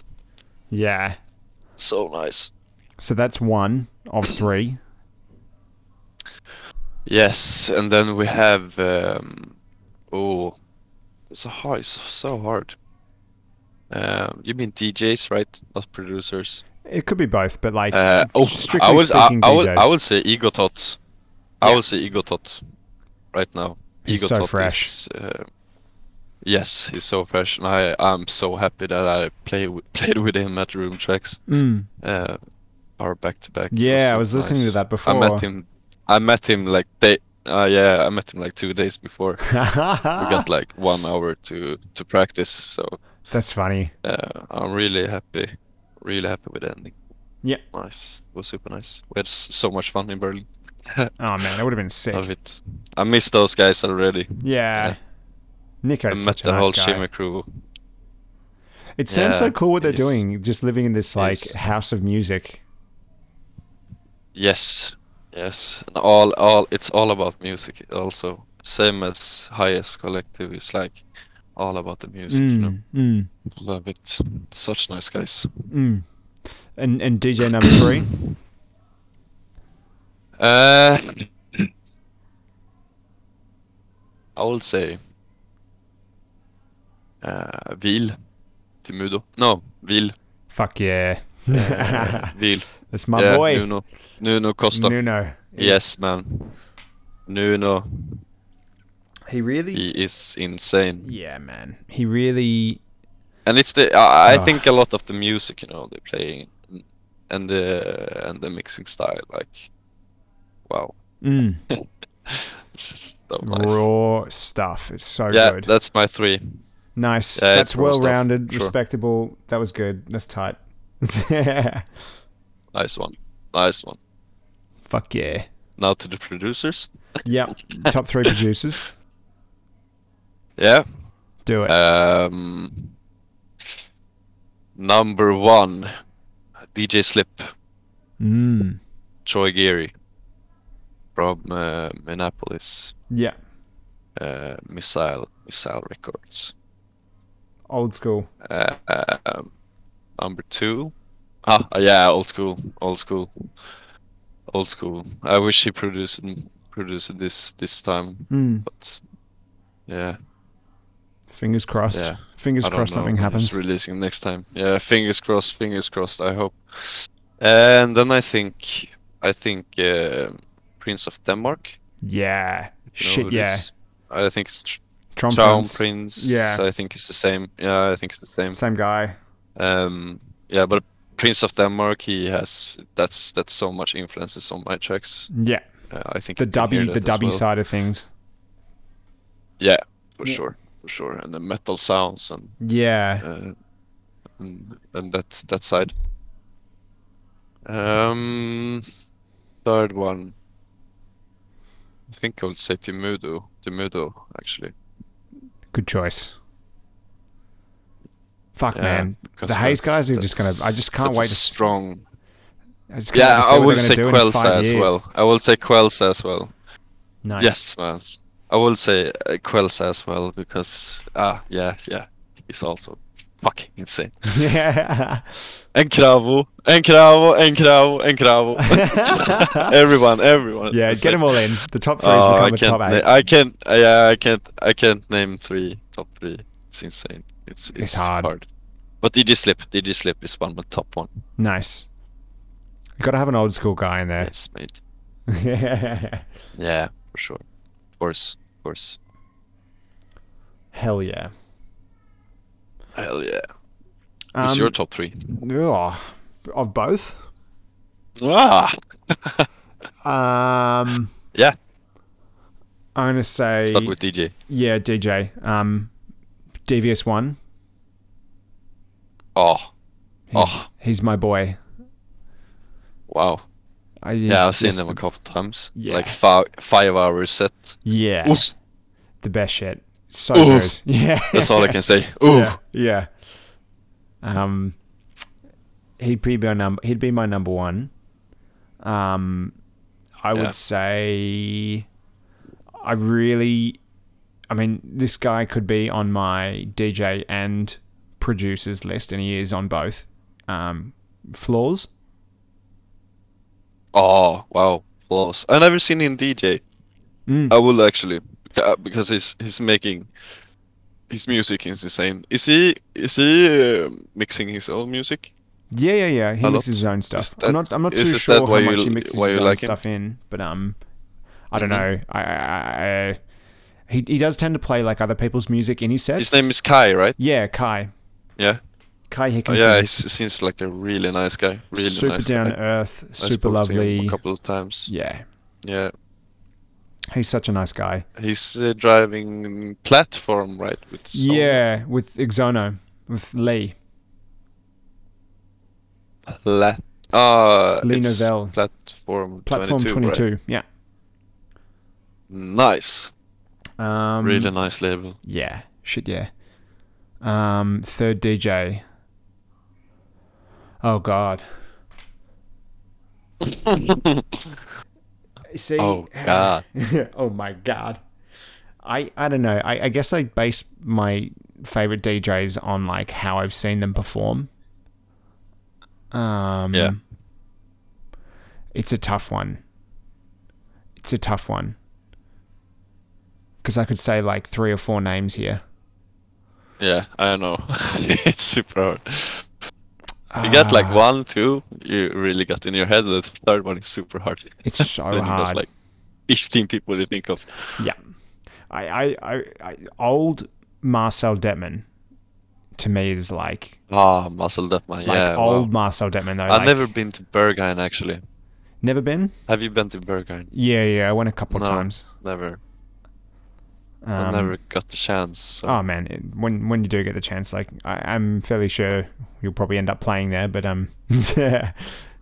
yeah. So nice. So that's one of three. Yes, and then we have um, oh, it's a hard, it's so hard. Um, you mean DJs, right? Not producers. It could be both, but like Uh, oh, strictly I would, speaking, I would, I would say Ego Tot. I Yeah. would say Ego Tot right now. He's Ego so fresh. Is, uh, yes, he's so fresh, and I, I'm so happy that I play with, played with him at Room Tracks. Mm. Uh, our back to back. Yeah, I was listening to that before. I met him. I met him like day. Uh, yeah, I met him like two days before. we got like one hour to to practice, so That's funny. uh, I'm really happy, really happy with the ending. Yeah. Nice. It was super nice. We had so much fun in Berlin. Oh man, that would have been sick. Love it. I miss those guys already. Yeah. Yeah. Nico's I met the nice whole guy. Shimmer crew. It sounds so cool what they're he's- doing, just living in this like house of music. Yes, yes. And all, all. It's all about music. Also, same as Highest Collective is like all about the music. You know, Mm, mm, love it. Such nice guys. mm. And and DJ number three. Uh, I would say uh, Vil Timudo. No, Vil. Fuck yeah. Uh, Vil. That's my yeah, boy. Nuno. Nuno Costa. Nuno. Yes, man. Nuno. He really. He is insane. Yeah, man. He really. And it's the I, I Ugh. think a lot of the music, you know, they play and the and the mixing style, like, wow, Mm, it's so nice. Raw stuff. It's so yeah, good. that's my three. Nice. Yeah, That's it's raw stuff, well rounded, sure. respectable. That was good. That's tight. yeah. Nice one, nice one. Fuck yeah. Now to the producers. Yep. Top three producers. Yeah. Do it. Um, number one, DJ Slip, mm. Troy Geary from uh, Minneapolis, Yeah. uh, Missile Missile Records. Old school. Uh, um, number two, ah, yeah, old school, old school, old school. I wish he produced produced this this time, Mm. but yeah, Fingers crossed. yeah. Fingers crossed know something when happens. He's releasing next time. Yeah, fingers crossed. Fingers crossed. I hope. And then I think I think uh, Prince of Denmark. Yeah. you know Shit, yeah. this- I think it's Tr- Traumprinz. Prince. Yeah. I think it's the same. Yeah, I think it's the same. Same guy. Um, yeah, but Prince of Denmark, he has that's that's so much influences on my tracks. Yeah. Uh, I think The you W, the that W well. side of things. Yeah, for Yeah. sure, for sure, and the metal sounds and Yeah. uh, and, and that that side. Um, third one. I think I would say Timudo. Timudo, actually. Good choice. Fuck, Yeah, man. The haze guys are just gonna. I just can't wait to. strong. I just can't Yeah, I will say gonna do in Quelsa as years. well. I will say Quelsa as well. Nice. Yes, man. I will say uh, Quelsa as well because ah yeah yeah he's also fucking insane. Yeah. And Cravo, and Cravo, and Cravo, and Cravo. everyone, everyone. yeah. Get them all in. The top three Oh, I become a can't. top na- eight. I can't. uh, Yeah, I can't. I can't name three top three. It's insane. It's it's, It's hard. But DJ Slip, DJ Slip is one of the top one. Nice. You got to have an old school guy in there. Yes, mate. Yeah. Yeah, for sure. Of course, course. Hell yeah. Hell yeah. Who's Um, your top three? ugh, of both? Ah, Um, yeah. I'm gonna say Start with DJ. yeah, DJ. Um, Devious One. Oh, He's, Oh. he's my boy. wow. I, Yeah, I've seen just them a couple times. Yeah. Like five five hour set. Yeah, Oof. the best shit. So Oof. good. Yeah, That's all I can say. Ooh. Yeah, yeah. Um, he'd be my number. He'd be my number one. Um, I Yeah. would say, I really, I mean, this guy could be on my DJ and producers list, and he is on both. Um, Flaws. Oh wow, Flaws. I never seen him DJ. Mm. I will actually uh, because he's he's making his music is insane. Is he is he uh, mixing his own music? Yeah, yeah, yeah. He A mixes lot. his own stuff. that- I'm not. I'm not too sure how much you- he mixes his own like him? stuff in, but um, I don't Mhm. know. I, I, I he he does tend to play like other people's music in his sets. His name is Kai, right? yeah, Kai. Yeah. Kai Oh, yeah, he seems like a really nice guy. Really nice. super nice down guy. to earth, I super spoke to him lovely. a couple of times. Yeah, Yeah, he's such a nice guy. he's uh, driving platform, right? With Sony. Yeah, with Exono, with Lee. Plat. Uh, Lee Novell. Platform, Platform 22, 22. right? Yeah. Nice. Um, really nice label. Yeah. Shit. Yeah. Um, third DJ. Oh God. See. Oh, God. oh my God. I I don't know. I, I guess I base my favorite DJs on like how I've seen them perform. Um. Yeah. It's a tough one. It's a tough one. Because I could say like three or four names here. Yeah, I don't know. it's super hard. You got like Ah, one, two. You really got in your head. The third one is super hard. It's so hard. like 15 people you think of. Yeah. I, I, I, I old Marcel Dettmann to me is like Ah, Muscle Deathman. like Yeah, old wow. Marcel Dettmann though. I've like- never been to Berghain actually. never been. Have you been to Berghain? Yeah, yeah, I went a couple of No. times. Never. Um, I never got the chance. So. Oh man, it, when when you do get the chance, like I, I'm fairly sure you'll probably end up playing there. But um, yeah,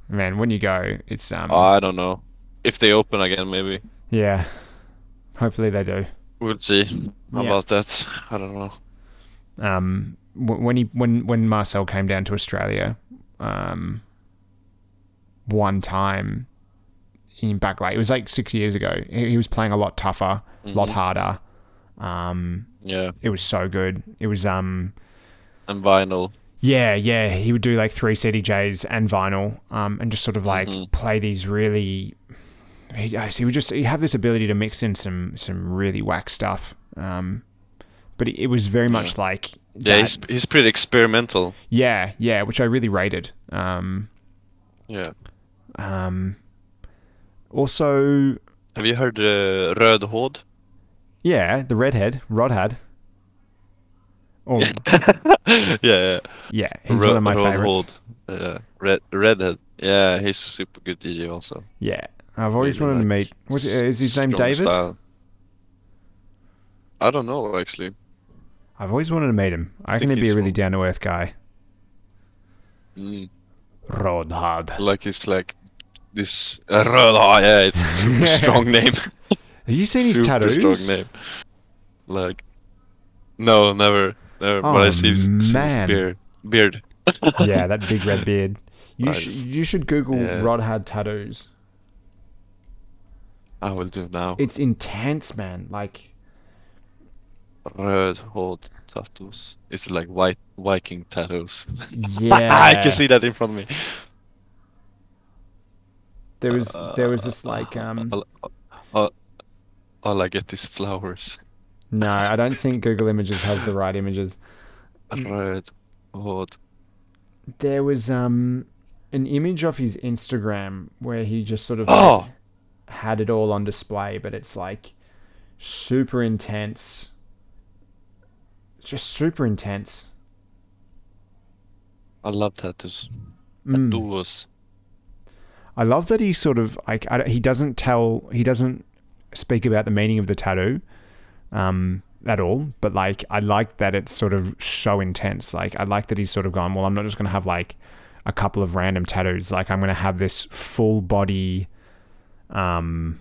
man, when you go, it's um, I don't know. If they open again, maybe. yeah. Hopefully they do. We'll see Yeah. about that. I don't know. um, when he when when Marcel came down to Australia, um, one time in back like it was like six years ago. He, he was playing a lot tougher, a lot Mhm. harder. Um, Yeah, it was so good. It was um, and vinyl. yeah, yeah. He would do like three CDJs and vinyl, um, and just sort of like Mhm. play these really. He, he would just he have this ability to mix in some some really whack stuff. Um, but it, it was very much like Yeah, that- he's he's pretty experimental. Yeah, yeah, which I really rated. Um, Yeah. um, also, Have you heard uh, Rødhåd? Yeah, the redhead, Rodhad. Oh, yeah, yeah. yeah, he's one of my favorites. Hård. Yeah, Red Redhead. Yeah, he's super good DJ also. Yeah, I've always Really wanted to like meet. What's, is his name David? style. I don't know actually. I've always wanted to meet him. I, I think he'd be a really down to earth guy. Mm. Rodhad. Like it's like this uh. Yeah, it's a super strong name. Have you seen his tattoos? strong name. Like, no, never, never. but Oh, I see his, see his beard. Beard. yeah, that big red beard. You Nice. should you should Google Yeah. Rodhad tattoos. I will do now. It's intense, man. Like Rødhåd tattoos. It's like white Viking tattoos. yeah, I can see that in front of me. There was there was just like Uh, um all, all, all I get is flowers. no, I don't think Google Images has the right images. Röd Hård. There was um an image of his Instagram where he just sort of like, Oh, had it all on display, but it's like super intense. Just super intense. I love tattoos. Mm. Tattoos. I love that he sort of like I, he doesn't tell he doesn't speak about the meaning of the tattoo um at all but like I like that it's sort of so intense like I like that he's sort of gone well I'm not just going to have like a couple of random tattoos like I'm going to have this full body um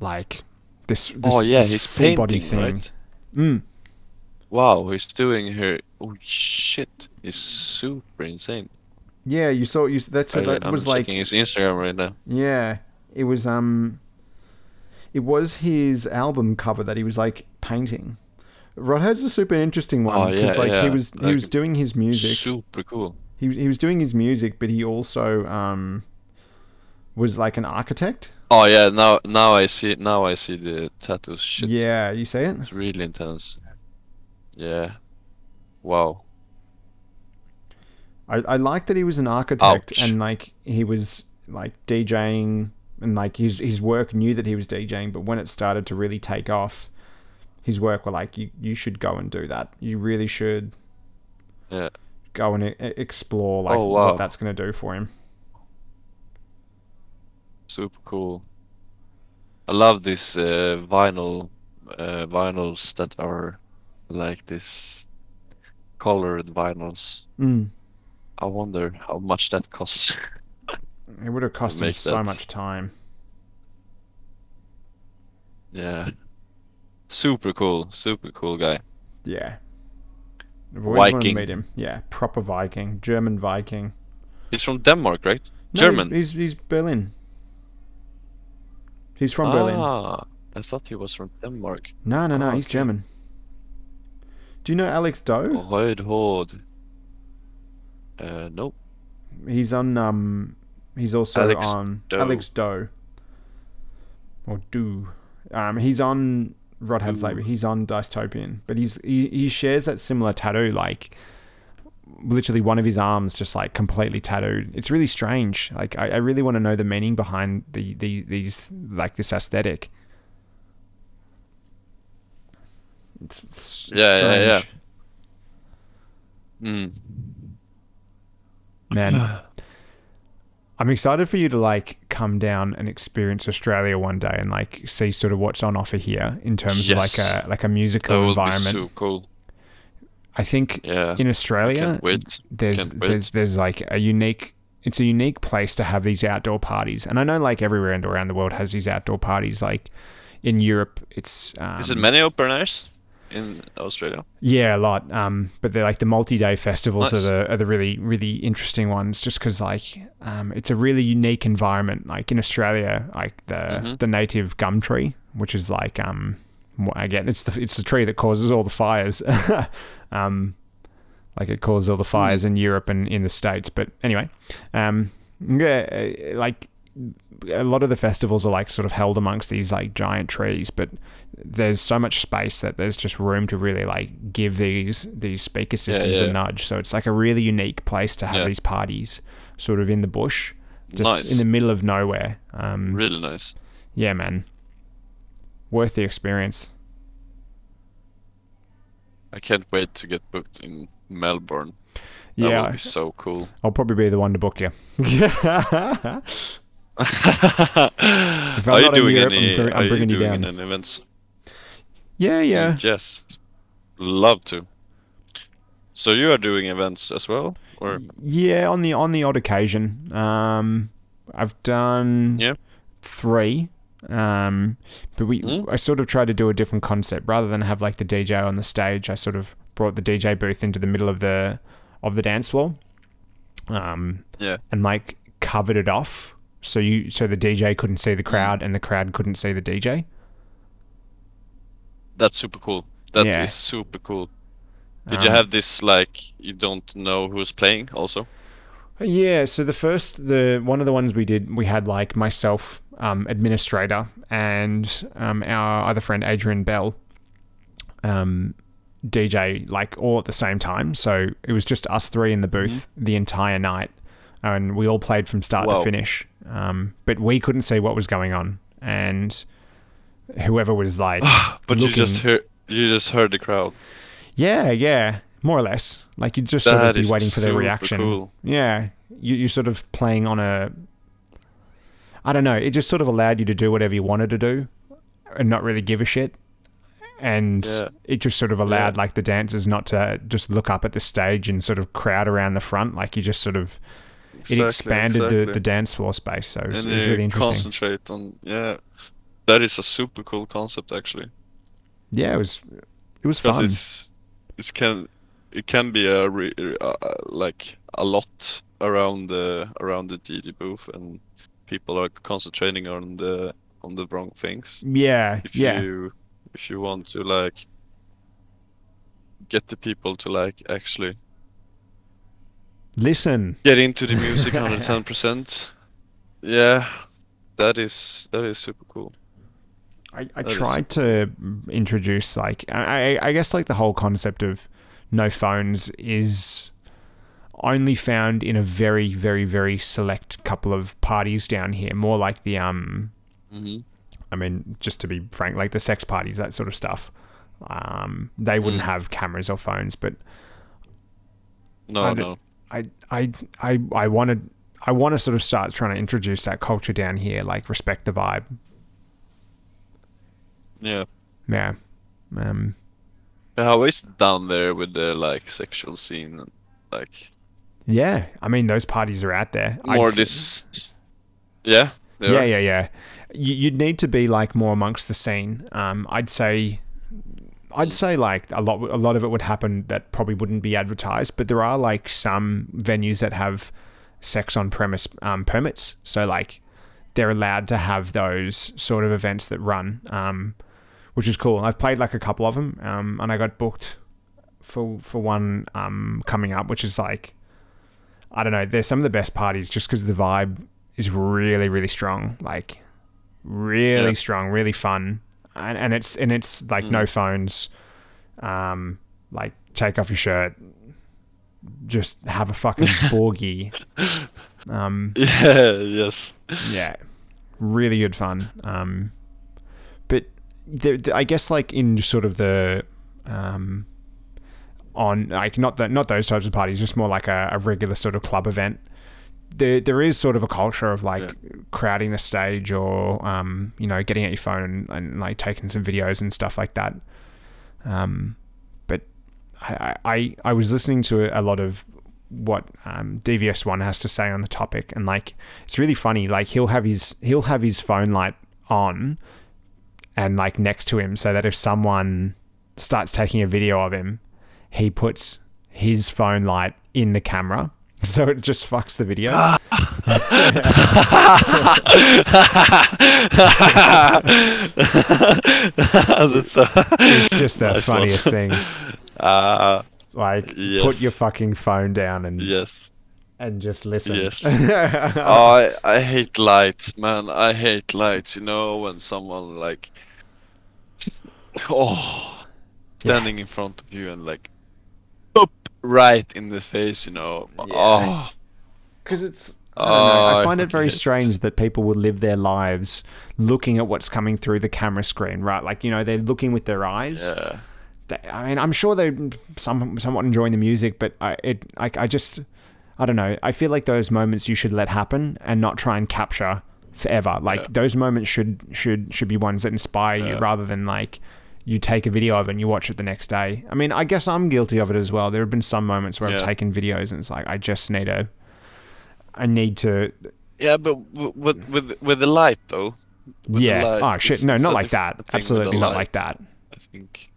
like this, this oh yeah, this he's full body thing right? mm. Wow, he's doing here. Oh shit, he's super insane. yeah you saw you that's I, that I'm was like his Instagram right now. Yeah, it was um, it was his album cover that he was like painting. Rødhåd's a super interesting one because yeah, like he yeah. was he Like, was doing his music. Super cool. He he was doing his music, but he also um was like an architect. Oh yeah, now now I see now I see the tattoos shit. Yeah, you see it? It's really intense. Yeah. Wow. I, I like that he was an architect Ouch. and like he was like DJing and like his his work knew that he was DJing, but when it started to really take off, his work were like you you should go and do that. You really should Yeah. go and e- explore like Oh, wow. what that's going to do for him. Super cool. I love these uh, vinyl uh, vinyls that are like this colored vinyls. Mm. I wonder how much that costs. It would have cost him so much time. yeah. Super cool. Super cool guy. Yeah. I've always wanted to Viking. meet him. Yeah, proper Viking, German Viking. He's from Denmark, right? No, German. He's, he's, he's Berlin. He's from Berlin. Ah, I thought he was from Denmark. No, no, no. Oh, he's. German. Do you know Alex Do? Rødhåd. Uh, nope. He's on. Um, he's also Alex on Doe. Alex Do. Or Do. Um, he's on Rødhåd's Doe. label. He's on Dystopian, but he's he, he shares that similar tattoo. Like, literally, one of his arms just like completely tattooed. It's really strange. Like, I, I really want to know the meaning behind the, the these like this aesthetic. It's, it's Yeah, yeah, yeah. Mm. man. I'm excited for you to like come down and experience Australia one day and like see sort of what's on offer here in terms Yes. of like a like a That musical would environment. be so cool. I think Yeah. in Australia there's there's there's like a unique it's a unique place to have these outdoor parties. And I know like everywhere and around the world has these outdoor parties like in Europe it's um, Is it many open airs in Australia? Yeah, a lot. Um, but they're like the multi-day festivals Nice. are the are the really really interesting ones, just because like um, it's a really unique environment. Like in Australia, like the Mhm. the native gum tree, which is like um, again, it's the it's the tree that causes all the fires. um, like it causes all the fires in Europe and in the states. But anyway, um, yeah, uh, like a lot of the festivals are like sort of held amongst these like giant trees, but there's so much space that there's just room to really like give these these speaker systems yeah. a nudge. So it's like a really unique place to have Yeah. these parties, sort of in the bush, just Nice. in the middle of nowhere. Um, Really nice. yeah, man, worth the experience. I can't wait to get booked in Melbourne. That Yeah, would be so cool. I'll probably be the one to book you. are I'm you doing Europe, any? I'm br- I'm are you bringing you doing down. any events? Yeah, yeah. Yes, love to. So you are doing events as well, or Yeah, on the on the odd occasion. Um, I've done Yeah. three. Um, but we Mm. I sort of tried to do a different concept rather than have like the DJ on the stage. I sort of brought the DJ booth into the middle of the of the dance floor. Um, Yeah. and like covered it off so you so the DJ couldn't see the crowd and the crowd couldn't see the DJ. That's super cool. That is Yeah. super cool. Did you Um, have this like you don't know who's playing also? Yeah, so the first, the one of the ones we did, we had like myself, um, administrator, and um, our other friend Adrian Bell, um, DJ, like all at the same time. So it was just us three in the booth the entire night, and we all played from start to finish. Um, but we couldn't see what was going on, and whoever was like, But you just heard you just heard the crowd. yeah, yeah, more or less, like you just sort of be waiting for their reaction. cool. Yeah, you you sort of playing on a. I don't know. It just sort of allowed you to do whatever you wanted to do, and not really give a shit. And Yeah. it just sort of allowed Yeah. like the dancers not to just look up at the stage and sort of crowd around the front. Like you just sort of it expanded the, exactly. the dance floor space. So it was, it was really interesting. concentrate on yeah. That is a super cool concept actually. Yeah, it was it was fun. it's it can it can be a re, uh, like a lot around the around the DJ booth and people are concentrating on the on the wrong things. Yeah, If yeah, you if you want to like get the people to like actually listen. get into the music 110%. Yeah, that is that is super cool. I, I tried to introduce like I, I guess like the whole concept of no phones is only found in a very very very select couple of parties down here. More like the um hmm I mean, just to be frank, like the sex parties, that sort of stuff. Um, they wouldn't Mm. have cameras or phones, but No, I no. I, I, I, I wanted, I want to sort of start trying to introduce that culture down here, like respect the vibe. Yeah. Yeah. Um, How is it down there with the like sexual scene? and, Like yeah. I mean, those parties are out there. I'd more s- this. Yeah. Yeah, yeah, yeah. You, you'd need to be like more amongst the scene. Um, I'd say, I'd say like a lot, a lot of it would happen that probably wouldn't be advertised, but there are like some venues that have sex on premise um, permits, so like they're allowed to have those sort of events that run, um, which is cool. I've played like a couple of them, um, and I got booked for for one um, coming up, which is like I don't know. They're some of the best parties just because the vibe is really really strong like really Yeah. strong really fun and, and it's and it's like no phones um like take off your shirt just have a fucking borgie um Yeah. Yes. yeah really good fun um there, i guess like in sort of the um on like not that not those types of parties just more like a, a regular sort of club event. There there is sort of a culture of like crowding the stage or um you know getting at your phone and, and like taking some videos and stuff like that. Um but I, I I was listening to a lot of what um, DVS1 has to say on the topic, and like it's really funny. Like he'll have his he'll have his phone light on, and like next to him, so that if someone starts taking a video of him, he puts his phone light in the camera, so it just fucks the video. It's just the Nice one. funniest thing. uh, Like put your fucking phone down and yes. and just listen. Yes. Oh, I I hate lights, man. I hate lights. You know when someone like, oh, standing in front of you and like, up right in the face. You know. Oh, because it's I don't know. Oh, I Oh, I find it very strange that people would live their lives looking at what's coming through the camera screen, right? Like you know, they're looking with their eyes. yeah. They- I mean, I'm sure they're some somewhat enjoying the music, but I it I, I just I don't know. I feel like those moments you should let happen and not try and capture forever. Like Yeah. those moments should should should be ones that inspire you rather than like you take a video of it and you watch it the next day. I mean, I guess I'm guilty of it as well. There have been some moments where I've taken videos and it's like I just need to I need to Yeah, but with with with the light though. with yeah. light, oh shit, no, not like that. thing with the Absolutely not light, like that. I think.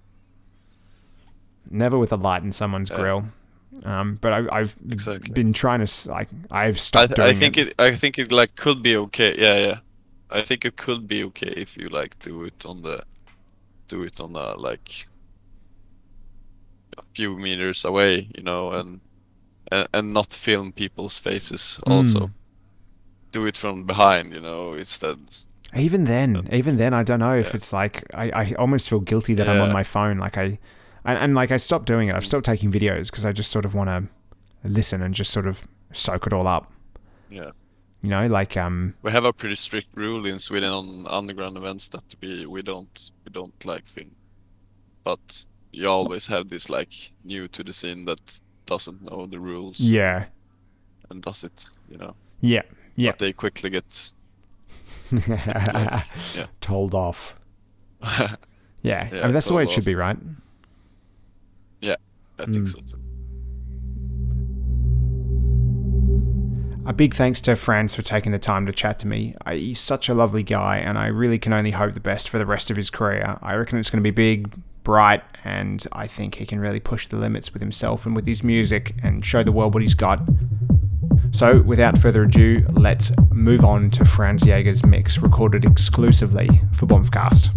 Never with a light in someone's Yeah. grill. Um, but I, I've Exactly. been trying to like I've I, th- doing I think it. it. I think it like could be okay. Yeah, yeah. I think it could be okay if you like do it on the, do it on a like, a few meters away, you know, and and, and not film people's faces. Also, Mm. do it from behind, you know, instead. Even then, even then, I don't know if Yeah. it's like I, I almost feel guilty that I'm on my phone. Like I, and, and like I stopped doing it. I've stopped taking videos because I just sort of want to listen and just sort of soak it all up. Yeah. You know, like um, We have a pretty strict rule in Sweden on underground events that we we don't we don't like film, but you always have this like new to the scene that doesn't know the rules yeah, and does it, you know. yeah, yeah, But they quickly get yeah. told off. Yeah, Yeah, I mean, that's the way it told should be, right? Think Mm. so too. A big thanks to Franz for taking the time to chat to me. I, he's such a lovely guy, and I really can only hope the best for the rest of his career. I reckon it's going to be big, bright, and I think he can really push the limits with himself and with his music and show the world what he's got. So, without further ado, let's move on to Franz Jaeger's mix recorded exclusively for Bombcast.